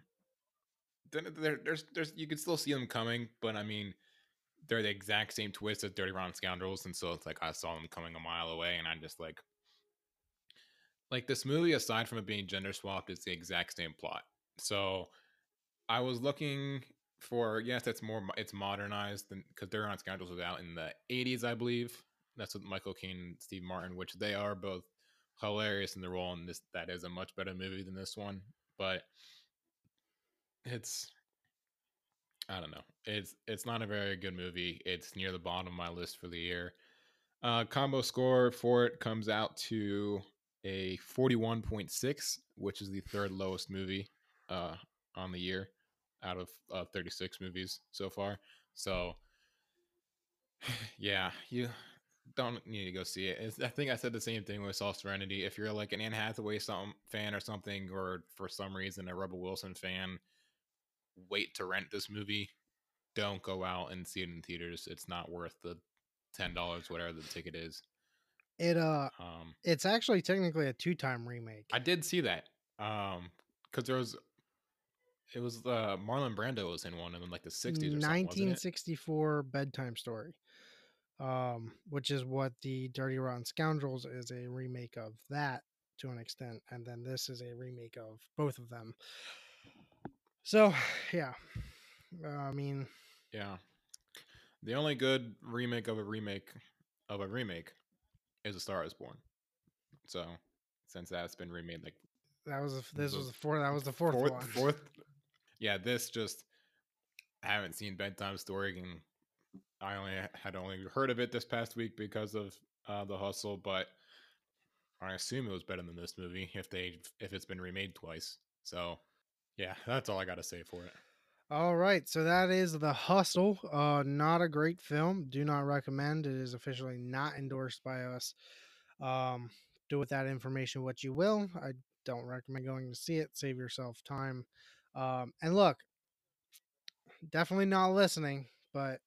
there, there, there's there's you can still see them coming, but I mean they're the exact same twist as Dirty Rotten Scoundrels, and so it's like I saw them coming a mile away, and I'm just like like this movie, aside from it being gender swapped, it's the exact same plot. So I was looking for yes, it's more it's modernized than because Dirty Rotten Scoundrels was out in the 80s, I believe. That's with Michael Caine and Steve Martin, which they are both hilarious in the role, and this that is a much better movie than this one. But it's I don't know. It's it's not a very good movie. It's near the bottom of my list for the year. Uh, combo score for it comes out to a 41.6, which is the third lowest movie uh, on the year out of uh, 36 movies so far. So, yeah, you don't need to go see it. It's, I think I said the same thing with Saw Serenity. If you're like an Anne Hathaway some fan or something, or for some reason a Rebel Wilson fan, wait to rent this movie. Don't go out and see it in theaters. It's not worth the ten dollars, whatever the ticket is. It uh, Um, it's actually technically a two-time remake. I did see that. Um, because there was, it was uh Marlon Brando was in one and then like the sixties or something, wasn't it? 1964 bedtime story, um, which is what the Dirty Rotten Scoundrels is a remake of that to an extent, and then this is a remake of both of them. So, yeah, uh, I mean, Yeah. The only good remake of a remake of a remake is A Star Is Born. So since that's been remade like that was a, this The was the fourth. That was the fourth, fourth, one. fourth yeah, this just I haven't seen Bedtime Story and I only had only heard of it this past week because of uh, the hustle, but I assume it was better than this movie if they if it's been remade twice. So yeah, that's all I got to say for it. All right, so that is The Hustle. Uh, not a great film. Do not recommend. It is officially not endorsed by us. Um, do with that information what you will. I don't recommend going to see it. Save yourself time. Um, and look, definitely not listening, but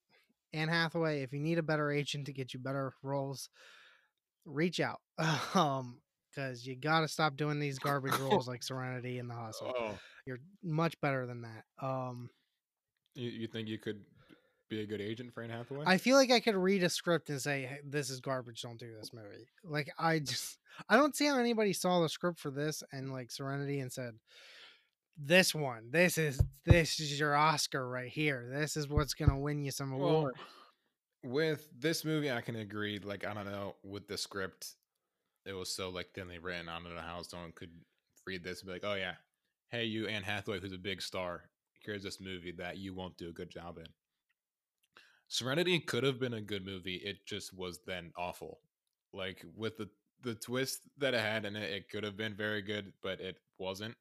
Anne Hathaway, if you need a better agent to get you better roles, reach out. Um, because you got to stop doing these garbage roles like Serenity and The Hustle. Oh, You're much better than that. Um, you, you think you could be a good agent for Anne Hathaway? I feel like I could read a script and say, hey, "This is garbage. Don't do this movie." Like I just, I don't see how anybody saw the script for this and like Serenity and said, "This one, this is this is your Oscar right here. This is what's gonna win you some Well, award." with this movie, I can agree. Like, I don't know, with the script, it was so like thinly written. I don't know how someone could read this and be like, "Oh yeah, hey, you Anne Hathaway, who's a big star. Here's this movie that you won't do a good job in." Serenity could have been a good movie. It just was then awful. Like with the the twist that it had in it, it could have been very good, but it wasn't.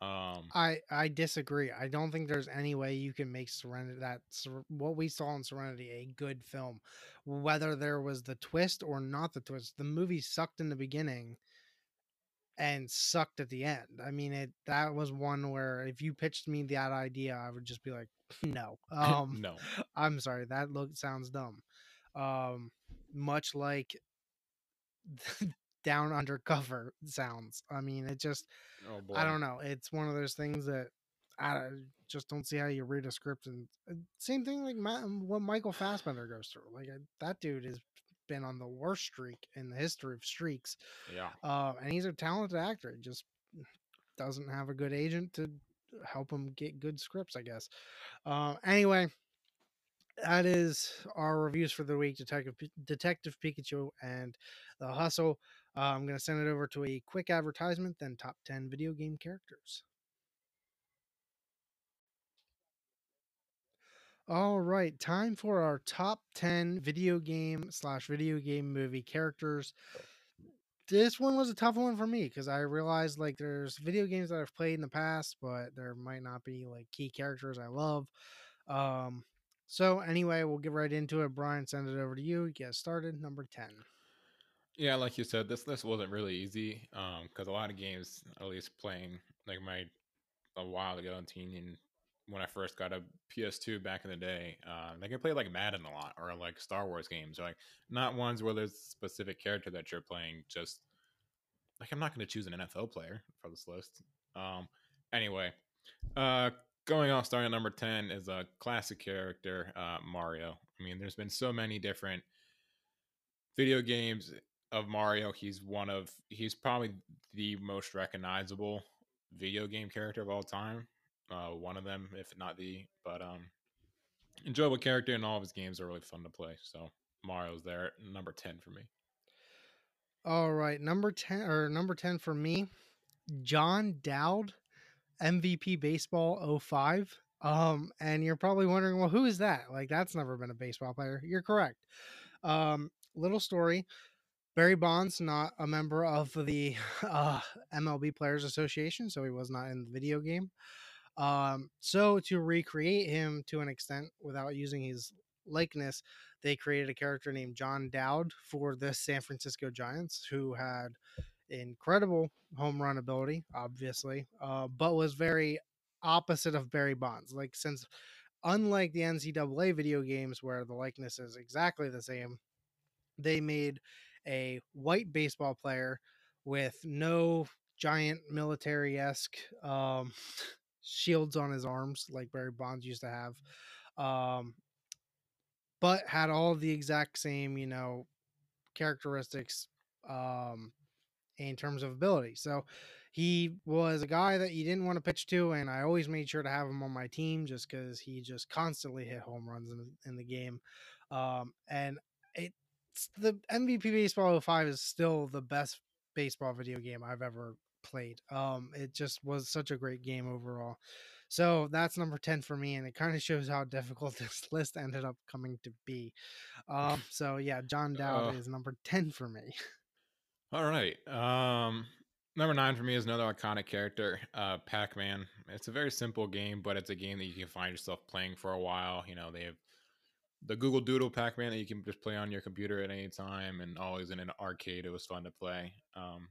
Um, I I disagree. I don't think there's any way you can make Serenity that what we saw in Serenity a good film, whether there was the twist or not the twist. The movie sucked in the beginning and sucked at the end. I mean, it that was one where if you pitched me that idea, I would just be like, no. Um, no. I'm sorry, that look sounds dumb. Um, much like down undercover sounds. I mean, it just Oh. I don't know. It's one of those things that I just don't see how you read a script. And uh, same thing like what Michael Fassbender goes through. Like uh, that dude has been on the worst streak in the history of streaks, Yeah. uh, and he's a talented actor. He just doesn't have a good agent to help him get good scripts, I guess. Uh, anyway, that is our reviews for the week. Detective Detective Pikachu and The Hustle. Uh, I'm going to send it over to a quick advertisement, then top 10 video game characters. All right, time for our top 10 video game slash video game movie characters. This one was a tough one for me because I realized like there's video games that I've played in the past, but there might not be like key characters I love. Um, so anyway, we'll get right into it. Brian, send it over to you. Get started. Number 10. Yeah, like you said, this list wasn't really easy Um because a lot of games, at least playing like my a while ago in teen and when I first got a PS2 back in the day, uh, like I played like Madden a lot or like Star Wars games, or like not ones where there's a specific character that you're playing. Just like I'm not going to choose an NFL player for this list. Um, anyway, uh, going off starting at number ten is a classic character, uh, Mario. I mean, there's been so many different video games of Mario, he's one of he's probably the most recognizable video game character of all time. Uh, one of them, if not the, but um, enjoyable character, and all of his games are really fun to play. So Mario's there, number ten for me. All right, number 10 or number 10 for me, Jon Dowd, MVP baseball 05. Um and you're probably wondering, well, who is that? Like that's never been a baseball player. You're correct. Um little story. Barry Bonds, not a member of the uh, MLB Players Association, so he was not in the video game. Um, so to recreate him to an extent without using his likeness, they created a character named Jon Dowd for the San Francisco Giants, who had incredible home run ability, obviously, uh, but was very opposite of Barry Bonds. Like since unlike the NCAA video games where the likeness is exactly the same, they made a white baseball player with no giant military esque um, shields on his arms like Barry Bonds used to have, um, but had all the exact same, you know, characteristics um, in terms of ability. So he was a guy that you didn't want to pitch to, and I always made sure to have him on my team just because he just constantly hit home runs in, in the game. Um, and it's the MVP Baseball 05 is still the best baseball video game I've ever played. Um, it just was such a great game overall. So that's number 10 for me, and it kind of shows how difficult this list ended up coming to be. Um, so yeah, Jon Dowd uh, is number 10 for me. All right. Um, number nine for me is another iconic character, uh, Pac Man. It's a very simple game, but it's a game that you can find yourself playing for a while. You know, they have the Google Doodle Pac Man that you can just play on your computer at any time and always in an arcade. It was fun to play. Um,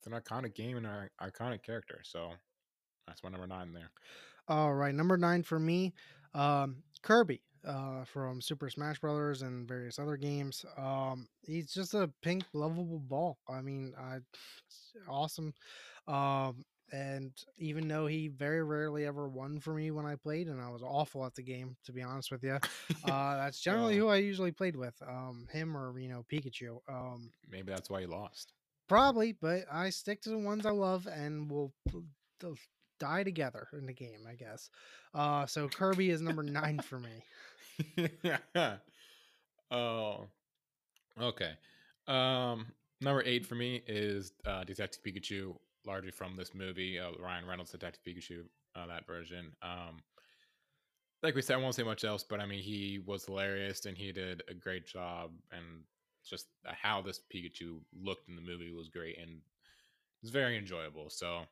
it's an iconic game and an iconic character. So that's my number nine there. All right. Number nine for me, um, Kirby uh, from Super Smash Brothers and various other games. Um, he's just a pink, lovable ball. I mean, I, awesome. Um, and even though he very rarely ever won for me when I played, and I was awful at the game, to be honest with you, uh, that's generally who I usually played with, um, him or you know Pikachu. Um, Maybe that's why you lost. Probably, but I stick to the ones I love, and we'll, die together in the game, I guess. Uh, so Kirby is number nine for me. Oh, okay. Um, number eight for me is uh, Detective Pikachu largely from this movie, uh, Ryan Reynolds Detective Pikachu, uh, that version. Um, like we said, I won't say much else, but I mean, he was hilarious and he did a great job. And just how this Pikachu looked in the movie was great and it's very enjoyable. So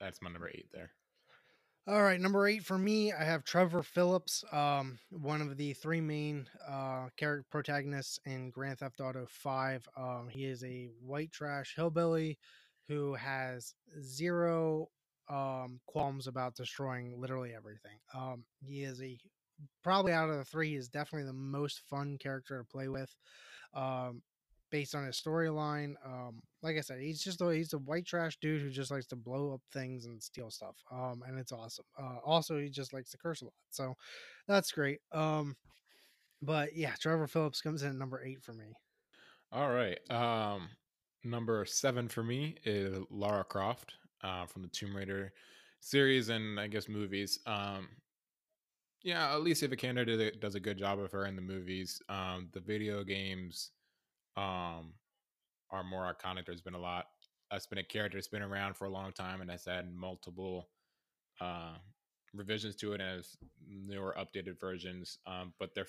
that's my number eight there. All right, number eight for me, I have Trevor Phillips, um, one of the three main uh, character protagonists in Grand Theft Auto Five. Um, he is a white trash hillbilly who has zero um, qualms about destroying literally everything. Um, he is a probably out of the three, is definitely the most fun character to play with. Um, based on his storyline, um, like I said, he's just a, he's a white trash dude who just likes to blow up things and steal stuff. Um, and it's awesome. Uh, also, he just likes to curse a lot, so that's great. Um, but yeah, Trevor Phillips comes in at number eight for me. All right. Um, number seven for me is Lara Croft uh, from the Tomb Raider series and I guess movies. Um, yeah, Alicia Vikander did a, candidate does a good job of her in the movies. Um, the video games um, are more iconic. There's been a lot. That's been a character that's been around for a long time and has had multiple uh, revisions to it has newer updated versions. Um, but they're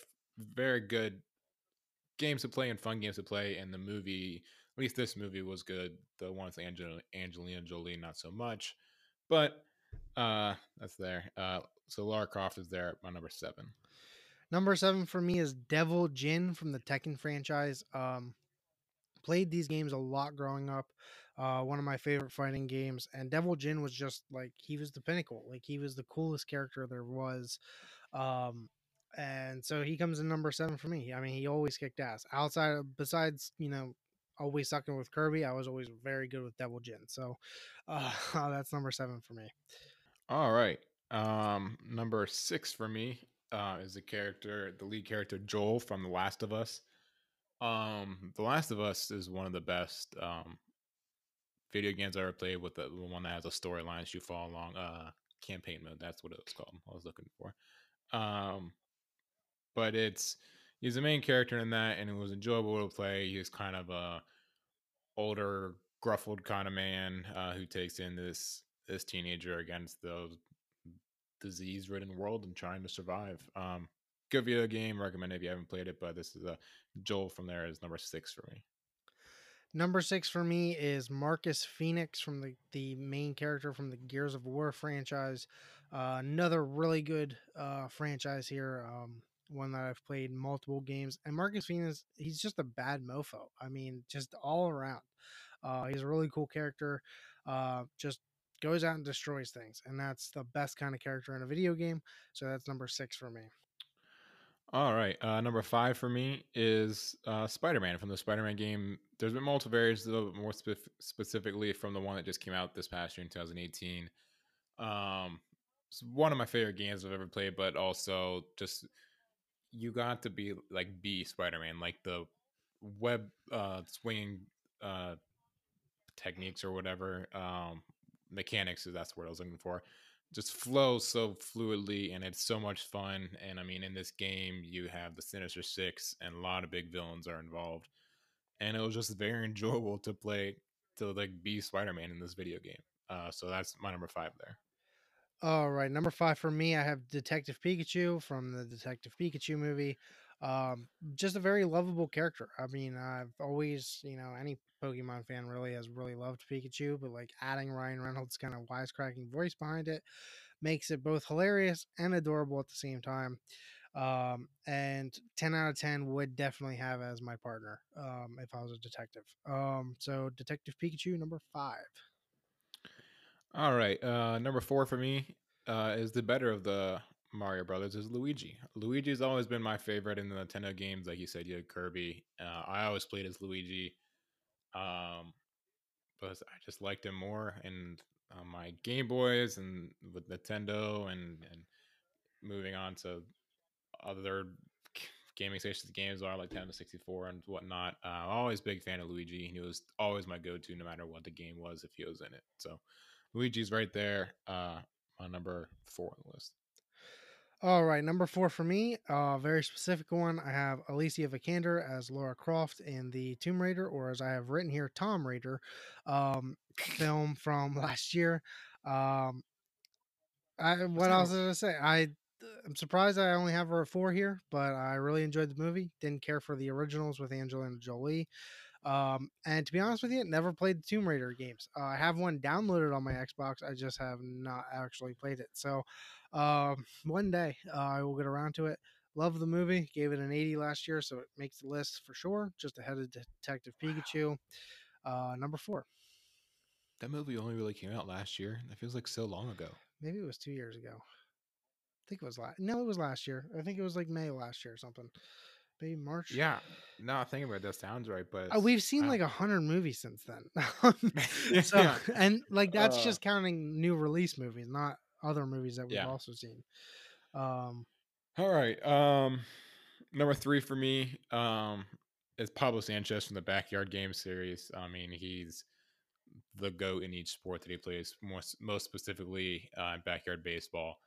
very good games to play and fun games to play. And the movie at least this movie was good. The one with Angel- Angelina Jolie, not so much. But uh, that's there. Uh, so Lara Croft is there at my number seven. Number seven for me is Devil Jin from the Tekken franchise. Um, played these games a lot growing up. Uh, one of my favorite fighting games, and Devil Jin was just like he was the pinnacle. Like he was the coolest character there was. Um, and so he comes in number seven for me. I mean, he always kicked ass. Outside, of, besides you know always sucking with Kirby. I was always very good with Devil Jin. So uh, that's number seven for me. All right. Um, number six for me uh, is the character, the lead character Joel from The Last of Us. Um, The Last of Us is one of the best um, video games I ever played with the, the one that has a storyline you follow along. Uh, campaign mode. That's what it was called. I was looking for. Um, but it's he's the main character in that, and it was enjoyable to play. He's kind of a older, gruffled kind of man uh, who takes in this this teenager against the disease-ridden world and trying to survive. Um, good video game. Recommend if you haven't played it. But this is a Joel from there is number six for me. Number six for me is Marcus Phoenix from the, the main character from the Gears of War franchise. Uh, another really good uh, franchise here. Um, one that I've played multiple games. And Marcus Phoenix, he's just a bad mofo. I mean, just all around. Uh, he's a really cool character. Uh, just goes out and destroys things, and that's the best kind of character in a video game. So that's number six for me. All right. Uh, number five for me is uh, Spider Man from the Spider Man game. There's been multiple variants, though, more spe- specifically from the one that just came out this past year in 2018. Um, it's one of my favorite games I've ever played, but also just you got to be like be Spider Man, like the web uh, swinging uh, techniques or whatever um, mechanics. Is that's what I was looking for just flows so fluidly and it's so much fun. And I mean, in this game, you have the Sinister Six and a lot of big villains are involved. And it was just very enjoyable to play to like be Spider Man in this video game. Uh, so that's my number five there. All right, number five for me, I have Detective Pikachu from the Detective Pikachu movie. Um, just a very lovable character. I mean, I've always, you know, any Pokemon fan really has really loved Pikachu, but like adding Ryan Reynolds' kind of wisecracking voice behind it makes it both hilarious and adorable at the same time. Um, and 10 out of 10 would definitely have as my partner um, if I was a detective. Um, so, Detective Pikachu, number five. All right. Uh, number four for me uh, is the better of the Mario Brothers is Luigi. Luigi's always been my favorite in the Nintendo games. Like you said, you had Kirby. Uh, I always played as Luigi. Um, but I just liked him more and uh, my Game Boys and with Nintendo and and moving on to other gaming stations games are like Nintendo 64 and whatnot. Uh, always big fan of Luigi. He was always my go-to no matter what the game was if he was in it. So Luigi's right there, uh, on number four on the list. All right, number four for me, a uh, very specific one. I have Alicia Vikander as Lara Croft in the Tomb Raider, or as I have written here, Tom Raider, um, film from last year. Um, I, what else did I say? I I'm surprised I only have her at four here, but I really enjoyed the movie. Didn't care for the originals with Angelina Jolie. Um, and to be honest with you, never played the Tomb Raider games. Uh, I have one downloaded on my Xbox. I just have not actually played it. So um, one day uh, I will get around to it. Love the movie. Gave it an 80 last year, so it makes the list for sure. Just ahead of Detective Pikachu. Uh, number four. That movie only really came out last year. That feels like so long ago. Maybe it was two years ago. I think it was last. No, it was last year. I think it was like May last year or something. Maybe March. Yeah. No, I think about that sounds right, but uh, we've seen like a hundred movies since then. so yeah. and like that's uh, just counting new release movies, not other movies that we've yeah. also seen. Um, all right. Um, number three for me um, is Pablo Sanchez from the Backyard Game series. I mean, he's the goat in each sport that he plays. Most most specifically, uh, backyard baseball.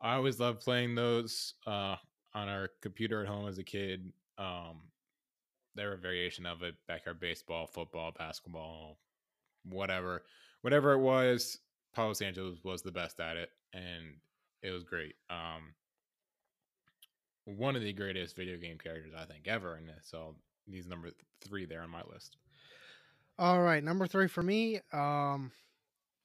I always love playing those uh, on our computer at home as a kid. Um, they were a variation of it: backyard baseball, football, basketball, whatever, whatever it was. Pablo Sanchez was the best at it, and it was great. Um, one of the greatest video game characters I think ever, and so he's number three there on my list. All right, number three for me, um,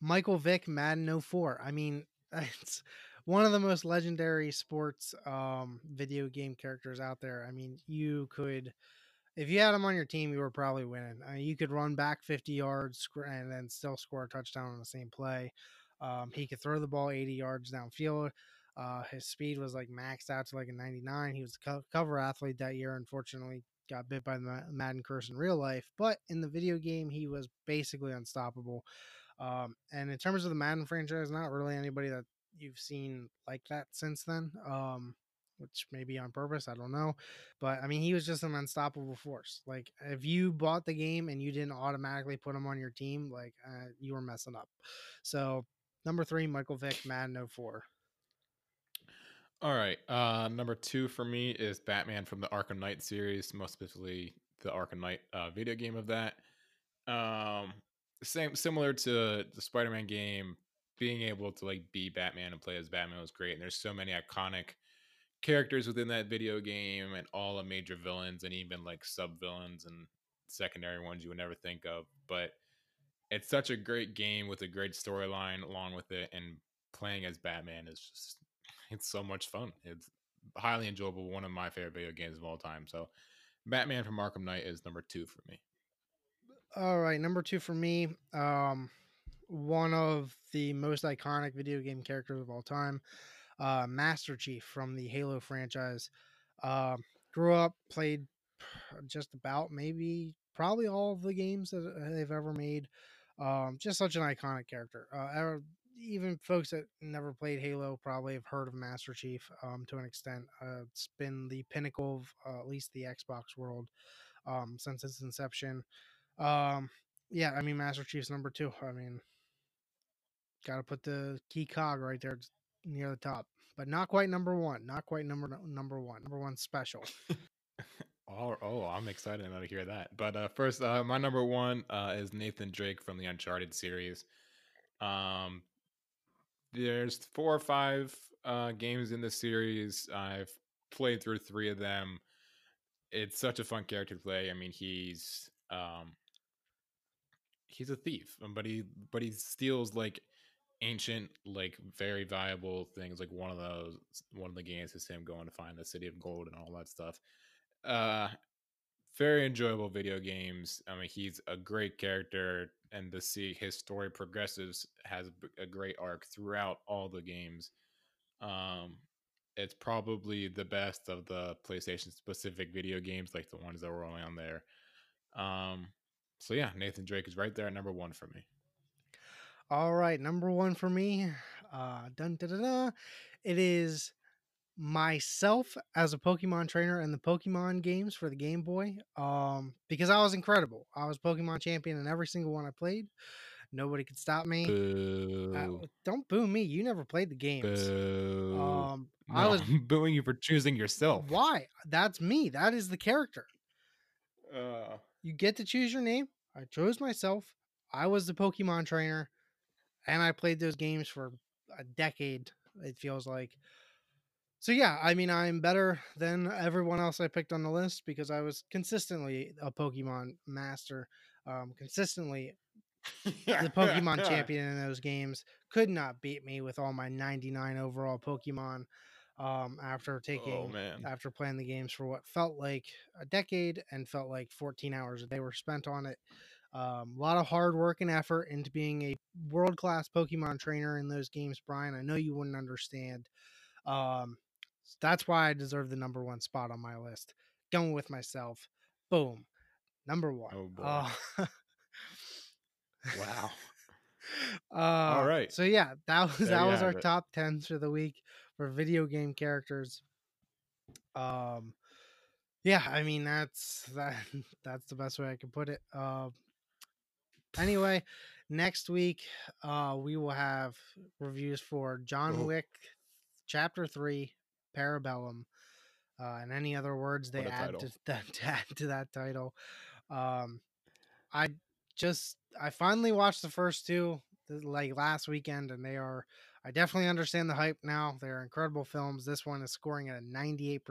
Michael Vick, Madden 04. I mean, it's one of the most legendary sports um, video game characters out there. I mean, you could if you had him on your team, you were probably winning. You could run back 50 yards and then still score a touchdown on the same play. Um, he could throw the ball 80 yards downfield. Uh, his speed was like maxed out to like a 99. He was a co- cover athlete that year. Unfortunately, got bit by the Madden curse in real life, but in the video game, he was basically unstoppable. Um, and in terms of the Madden franchise, not really anybody that you've seen like that since then. Um, which may be on purpose. I don't know. But I mean, he was just an unstoppable force. Like, if you bought the game and you didn't automatically put him on your team, like, uh, you were messing up. So, number three, Michael Vick, Madden 04. All right. Uh, number two for me is Batman from the Arkham Knight series, most specifically the Arkham Knight uh, video game of that. Um, same, similar to the Spider Man game, being able to like be Batman and play as Batman was great. And there's so many iconic characters within that video game and all the major villains and even like sub villains and secondary ones you would never think of. But it's such a great game with a great storyline along with it, and playing as Batman is just it's so much fun. It's highly enjoyable. One of my favorite video games of all time. So, Batman from Arkham Knight is number two for me. All right, number two for me. Um, one of the most iconic video game characters of all time, uh, Master Chief from the Halo franchise. Uh, grew up, played just about maybe probably all of the games that they've ever made. Um, just such an iconic character. Uh, even folks that never played Halo probably have heard of Master Chief um, to an extent. Uh, it's been the pinnacle of uh, at least the Xbox world um, since its inception. Um, yeah, I mean Master Chief's number two. I mean, got to put the key cog right there near the top, but not quite number one. Not quite number number one. Number one special. oh, oh, I'm excited to hear that. But uh, first, uh, my number one uh, is Nathan Drake from the Uncharted series. Um, there's four or five uh, games in the series. I've played through three of them. It's such a fun character to play. I mean, he's um, he's a thief, um, but he but he steals like ancient, like very valuable things. Like one of those, one of the games is him going to find the city of gold and all that stuff. Uh, very enjoyable video games. I mean, he's a great character, and to see his story progresses has a great arc throughout all the games. Um, it's probably the best of the PlayStation specific video games, like the ones that were only on there. Um, so yeah, Nathan Drake is right there at number one for me. All right, number one for me. Uh, dun, da, da, da. It is myself as a Pokemon trainer in the Pokemon games for the Game Boy. Um, because I was incredible. I was Pokemon champion in every single one I played. Nobody could stop me. Uh, don't boo me. You never played the games. Boo. Um, no, I was booing you for choosing yourself. Why? That's me. That is the character. Uh, you get to choose your name. I chose myself. I was the Pokemon trainer, and I played those games for a decade. It feels like. So yeah, I mean, I'm better than everyone else I picked on the list because I was consistently a Pokemon master, um, consistently the Pokemon champion in those games. Could not beat me with all my 99 overall Pokemon um, after Oh taking man. after playing the games for what felt like a decade and felt like 14 hours a day were spent on it. Um, a lot of hard work and effort into being a world class Pokemon trainer in those games, Brian. I know you wouldn't understand. Um, that's why I deserve the number one spot on my list. Going with myself. Boom. Number one. Oh boy. Uh, wow. uh, All right. So yeah, that was There that was our it. top tens for the week for video game characters. Um, yeah, I mean that's that that's the best way I can put it. Um, anyway, next week uh we will have reviews for John Oh. Wick Chapter Three, Parabellum, uh, and any other words they add to that to add to that title. Um, I just I finally watched the first two like last weekend, and they are. I definitely understand the hype now. They're incredible films. This one is scoring at a 98%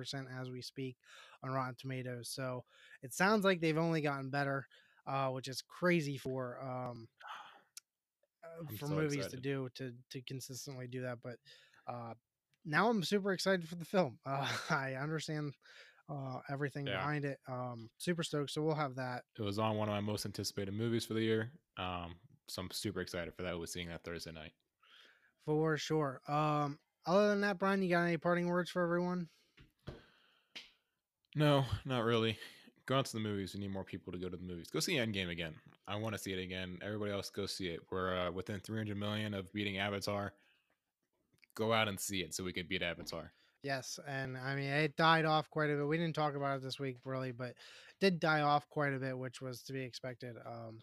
as we speak on Rotten Tomatoes. So it sounds like they've only gotten better, uh, which is crazy for um, uh, for so movies excited. to do to to consistently do that. But uh, now I'm super excited for the film. Uh, I understand uh, everything Yeah. behind it. Um, super stoked. So we'll have that. It was on one of my most anticipated movies for the year. Um, so I'm super excited for that. We're seeing that Thursday night. For sure. Um, other than that, Brian, you got any parting words for everyone? No, not really. Go out to the movies. We need more people to go to the movies. Go see Endgame again. I want to see it again. Everybody else, go see it. We're uh, within 300 million of beating Avatar. Go out and see it so we can beat Avatar. Yes, and I mean it died off quite a bit. We didn't talk about it this week really, but did die off quite a bit, which was to be expected. Um,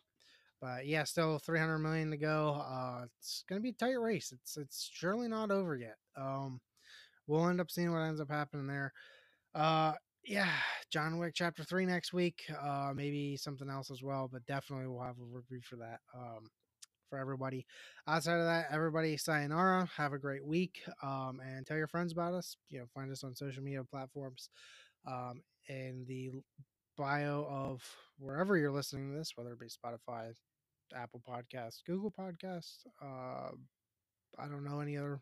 but yeah, still 300 million to go. Uh, it's gonna be a tight race. It's it's surely not over yet. Um, we'll end up seeing what ends up happening there. Uh, yeah, John Wick Chapter Three next week. Uh, maybe something else as well, but definitely we'll have a review for that. Um, for everybody. Outside of that, everybody, sayonara. Have a great week, um, and tell your friends about us. You know, find us on social media platforms, um, and the bio of wherever you're listening to this, whether it be Spotify, Apple Podcasts, Google Podcasts. Uh, I don't know any other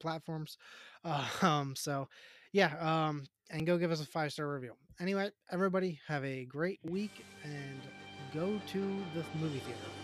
platforms. Uh, um, so, yeah. Um, and go give us a five star review. Anyway, everybody, have a great week and go to the movie theater.